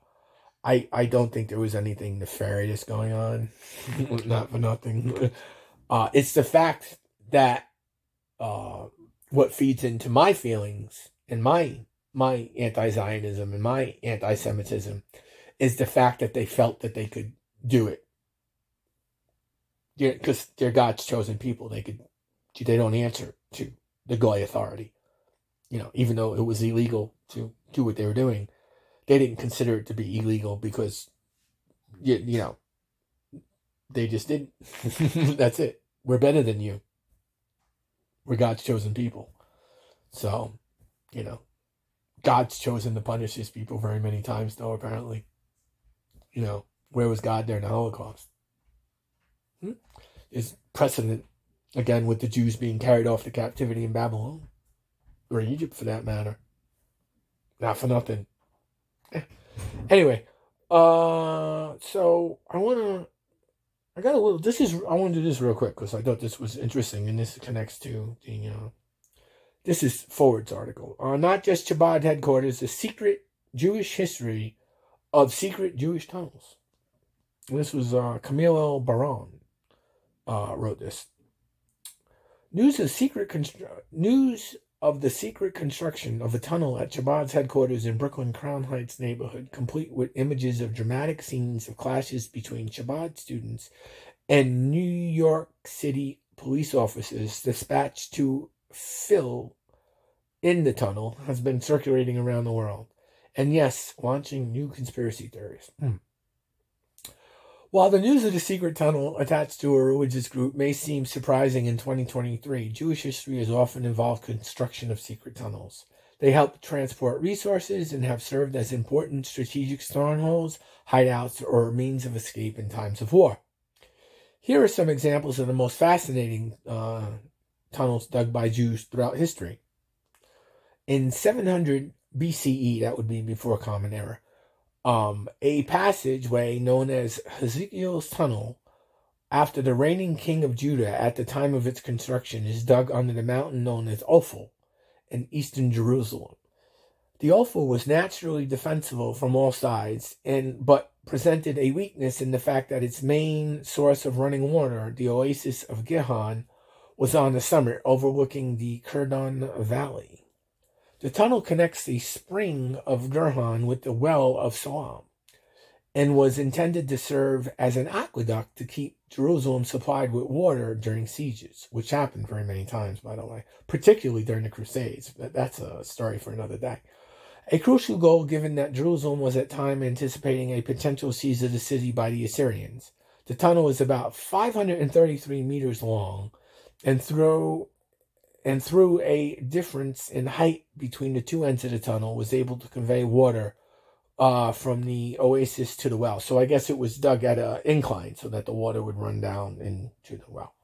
I I don't think there was anything nefarious going on, *laughs* not for nothing. *laughs* Uh, it's the fact that uh, what feeds into my feelings and my my anti-Zionism and my anti-Semitism is the fact that they felt that they could do it because they're God's chosen people. They could, they don't answer to the Goy authority. You know, even though it was illegal to do what they were doing, they didn't consider it to be illegal because, you, you know, they just didn't. *laughs* That's it. We're better than you. We're God's chosen people. So, you know, God's chosen to punish his people very many times, though, apparently. You know, where was God during the Holocaust? Hmm? Is precedent, again, with the Jews being carried off to captivity in Babylon, or Egypt for that matter. Not for nothing. *laughs* Anyway, uh, so I want to. I got a little. This is. I want to do this real quick because I thought this was interesting, and this connects to the. Uh, this is Forward's article. Uh, not just Chabad headquarters, the secret Jewish history of secret Jewish tunnels. This was uh, Camilo Baron uh, wrote this. News of secret constru- news of the secret construction of a tunnel at Chabad's headquarters in Brooklyn Crown Heights neighborhood, complete with images of dramatic scenes of clashes between Chabad students and New York City police officers dispatched to fill in the tunnel, has been circulating around the world. And yes, launching new conspiracy theories. Hmm. While the news of the secret tunnel attached to a religious group may seem surprising in 2023, Jewish history has often involved construction of secret tunnels. They help transport resources and have served as important strategic strongholds, hideouts, or means of escape in times of war. Here are some examples of the most fascinating uh, tunnels dug by Jews throughout history. In 700 BCE, that would be before Common Era, um, a passageway known as Ezekiel's Tunnel, after the reigning king of Judah at the time of its construction, is dug under the mountain known as Ophel in eastern Jerusalem. The Ophel was naturally defensible from all sides, and but presented a weakness in the fact that its main source of running water, the oasis of Gihon, was on the summit overlooking the Kidron Valley. The tunnel connects the spring of Gihon with the well of Siloam and was intended to serve as an aqueduct to keep Jerusalem supplied with water during sieges, which happened very many times, by the way, particularly during the Crusades. That's a story for another day. A crucial goal given that Jerusalem was at time anticipating a potential siege of the city by the Assyrians. The tunnel is about 533 meters long and through and through a difference in height between the two ends of the tunnel was able to convey water uh, from the oasis to the well. So I guess it was dug at an incline so that the water would run down into the well.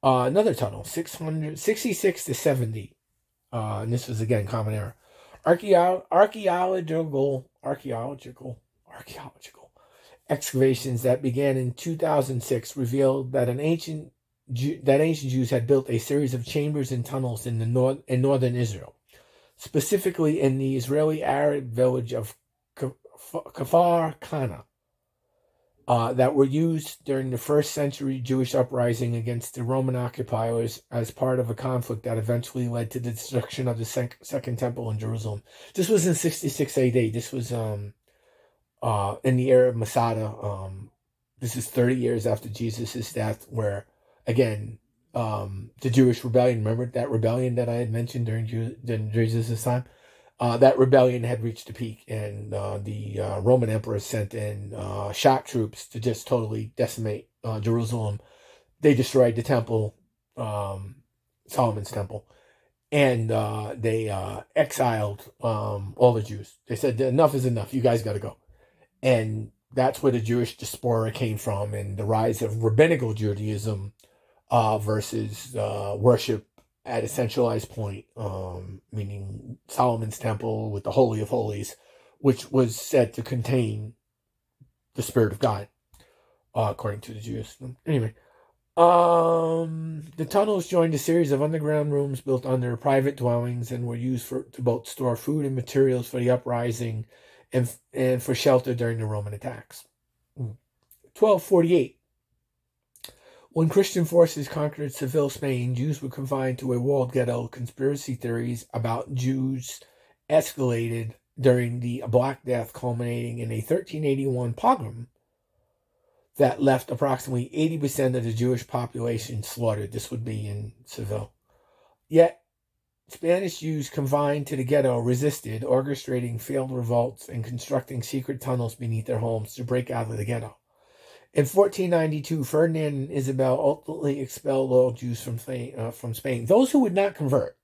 Uh, another tunnel, 666 to 70. Uh, and this was again common era. Archaeological, archaeological, archaeological excavations that began in 2006 revealed that an ancient that ancient Jews had built a series of chambers and tunnels in the north in northern Israel, specifically in the Israeli Arab village of Kfar Kana, uh, that were used during the first century Jewish uprising against the Roman occupiers as part of a conflict that eventually led to the destruction of the sec- Second Temple in Jerusalem. This was in 66 AD. This was um, uh, in the era of Masada. Um, this is 30 years after Jesus' death, where again, um, the Jewish rebellion. Remember that rebellion that I had mentioned during, during Jesus' time? Uh, that rebellion had reached a peak, and uh, the uh, Roman emperor sent in uh, shock troops to just totally decimate uh, Jerusalem. They destroyed the temple, um, Solomon's temple, and uh, they exiled um, all the Jews. They said, Enough is enough. You guys got to go. And that's where the Jewish diaspora came from, and the rise of rabbinical Judaism uh, versus uh, worship at a centralized point, um, meaning Solomon's temple with the Holy of Holies, which was said to contain the Spirit of God, uh, according to the Jews. Anyway, um, the tunnels joined a series of underground rooms built under private dwellings and were used for to both store food and materials for the uprising and, and for shelter during the Roman attacks. 1248 when Christian forces conquered Seville, Spain, Jews were confined to a walled ghetto. Conspiracy theories about Jews escalated during the Black Death, culminating in a 1381 pogrom that left approximately 80% of the Jewish population slaughtered. This would be in Seville. Yet, Spanish Jews confined to the ghetto resisted, orchestrating failed revolts and constructing secret tunnels beneath their homes to break out of the ghetto. In 1492, Ferdinand and Isabel ultimately expelled all Jews from Spain, uh, from Spain. Those who would not convert,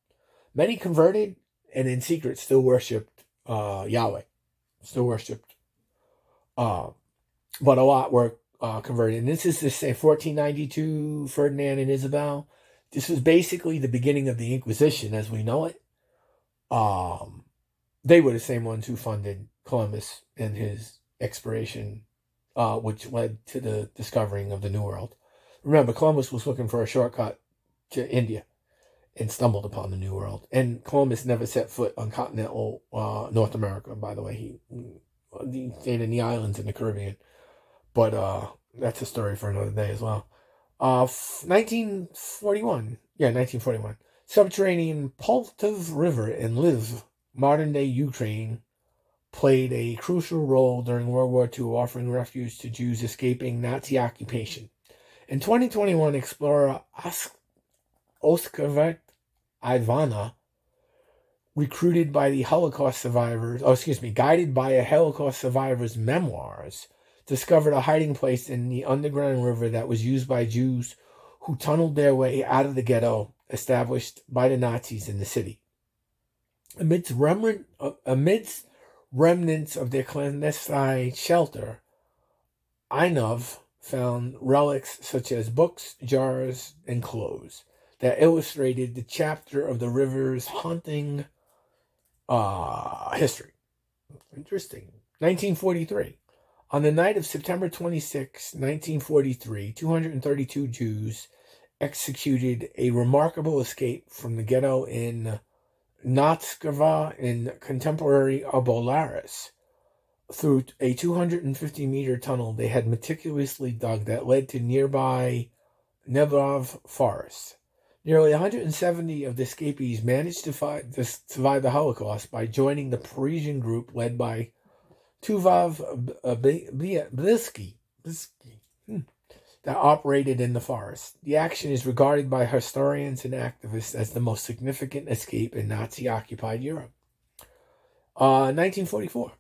many converted and in secret still worshipped uh, Yahweh, still worshipped. Uh, but a lot were uh, converted. And this is to say 1492, Ferdinand and Isabel. This was basically the beginning of the Inquisition as we know it. Um, they were the same ones who funded Columbus and his exploration, uh, which led to the discovering of the New World. Remember, Columbus was looking for a shortcut to India and stumbled upon the New World. And Columbus never set foot on continental uh, North America, by the way. He, he stayed in the islands in the Caribbean. But uh, that's a story for another day as well. Uh, 1941. Yeah, 1941. Subterranean Poltva River in Lviv, modern day Ukraine, played a crucial role during World War II, offering refuge to Jews escaping Nazi occupation. In 2021, explorer Oskar Ivana, recruited by the Holocaust survivors, oh, excuse me, guided by a Holocaust survivor's memoirs, discovered a hiding place in the underground river that was used by Jews who tunneled their way out of the ghetto established by the Nazis in the city. Amidst, remnant, uh, amidst remnants of their clandestine shelter, Einov found relics such as books, jars, and clothes that illustrated the chapter of the river's haunting uh, history. Interesting. 1943. On the night of September 26, 1943, 232 Jews executed a remarkable escape from the ghetto in Notskava in contemporary Abolaris. Through a 250 meter tunnel they had meticulously dug that led to nearby Nebrov Forest. Nearly 170 of the escapees managed to, to survive the Holocaust by joining the partisan group led by Tuvia Bielski, hmm, that operated in the forest. The action is regarded by historians and activists as the most significant escape in Nazi occupied Europe. Uh, 1944.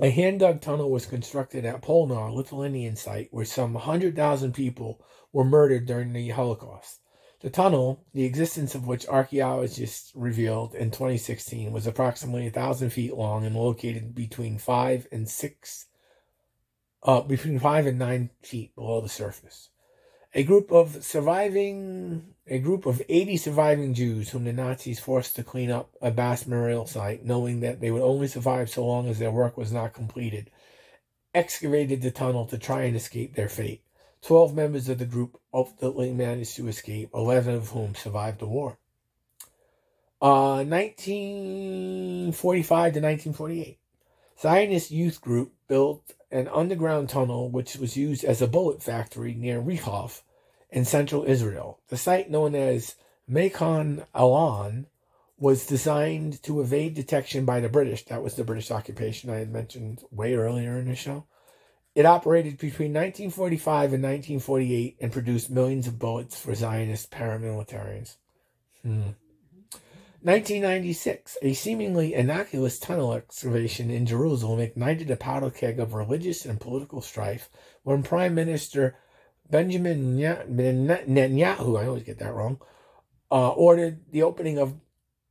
A hand dug tunnel was constructed at Ponar, Lithuanian site, where some 100,000 people were murdered during the Holocaust. The tunnel, the existence of which archaeologists revealed in 2016, was approximately 1,000 feet long and located between 5 and 6, uh, between 5 and 9 feet below the surface. A group of surviving, a group of 80 surviving Jews whom the Nazis forced to clean up a vast burial site, knowing that they would only survive so long as their work was not completed, excavated the tunnel to try and escape their fate. Twelve members of the group ultimately managed to escape, 11 of whom survived the war. Uh, 1945 to 1948. Zionist youth group built an underground tunnel which was used as a bullet factory near Rehov in central Israel. The site known as Machon Ayalon was designed to evade detection by the British. That was the British occupation I had mentioned way earlier in the show. It operated between 1945 and 1948 and produced millions of bullets for Zionist paramilitaries. Hmm. 1996, a seemingly innocuous tunnel excavation in Jerusalem ignited a powder keg of religious and political strife when Prime Minister Benjamin Netanyahu, I always get that wrong, uh, ordered the opening of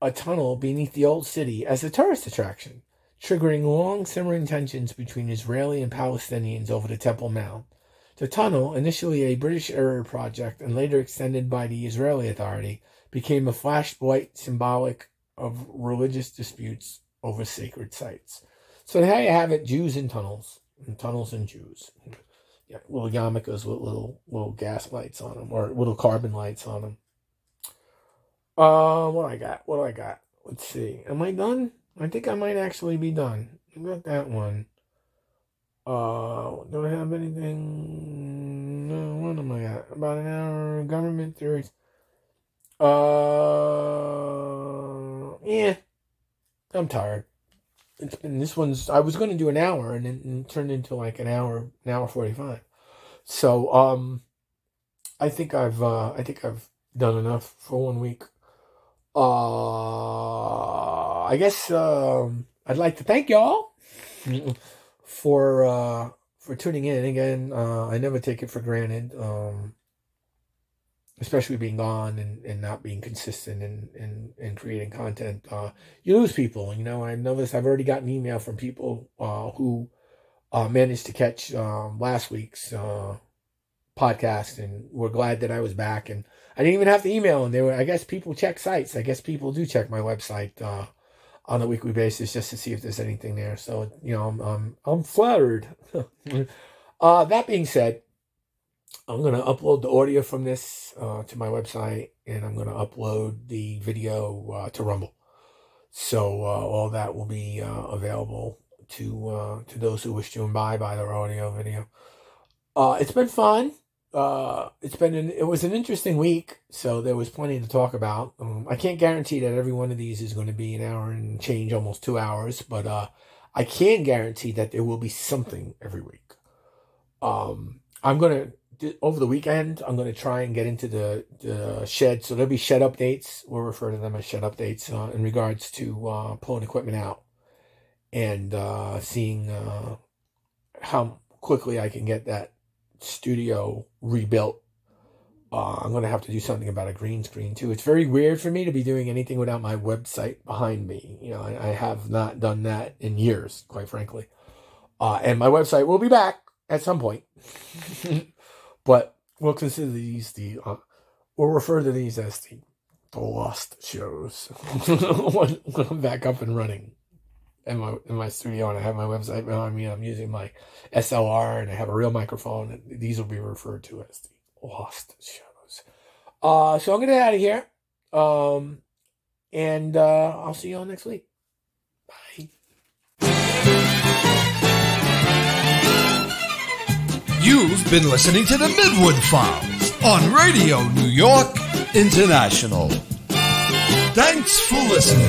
a tunnel beneath the old city as a tourist attraction triggering long simmering tensions between Israeli and Palestinians over the Temple Mount. The tunnel, initially a British era project and later extended by the Israeli Authority, became a flashlight symbolic of religious disputes over sacred sites. So there you have it, Jews in tunnels, and tunnels and Jews. Yeah, little yarmulkes with little little gas lights on them, or little carbon lights on them. Uh, what I got? What do I got? Let's see. Am I done? I think I might actually be done. I got that one. Uh, do I have anything? No, what am I at? About an hour. Government theories. Uh, yeah. I'm tired. It's been this one's. I was going to do an hour, and it turned into like an hour, an hour forty-five. So, um, I think I've, uh, I think I've done enough for one week. Uh, I guess um, I'd like to thank y'all for uh, for tuning in again. Uh, I never take it for granted. Um, especially being gone and, and not being consistent in creating content, uh, you lose people. You know, I noticed I've already gotten email from people uh, who uh, managed to catch um, last week's uh, podcast and were glad that I was back. And I didn't even have to email them. They were, I guess people check sites. I guess people do check my website uh, on a weekly basis just to see if there's anything there. So, you know, I'm, I'm, I'm flattered. *laughs* uh, that being said, I'm going to upload the audio from this uh, to my website and I'm going to upload the video uh, to Rumble. So uh, all that will be uh, available to uh, to those who wish to imbibe either audio video. Uh, it's been fun. it's been an, it was an interesting week, so there was plenty to talk about. Um, I can't guarantee that every one of these is going to be an hour and change, almost two hours, but I can guarantee that there will be something every week. Um, I'm gonna over the weekend, I'm going to try and get into the, the shed. So there'll be shed updates. We'll refer to them as shed updates uh, in regards to uh, pulling equipment out and uh, seeing uh, how quickly I can get that studio rebuilt. Uh, I'm going to have to do something about a green screen too. It's very weird for me to be doing anything without my website behind me. You know, I, I have not done that in years, quite frankly. Uh, and my website will be back at some point. *laughs* But we'll consider these the, uh, we'll refer to these as the, the lost shows *laughs* when, when I'm back up and running in my in my studio and I have my website behind me. I'm using my SLR and I have a real microphone. And these will be referred to as the lost shows. Uh, so I'm gonna get out of here. Um, and uh, I'll see you all next week. Bye. You've been listening to the Midwood Files on Radio New York International. Thanks for listening.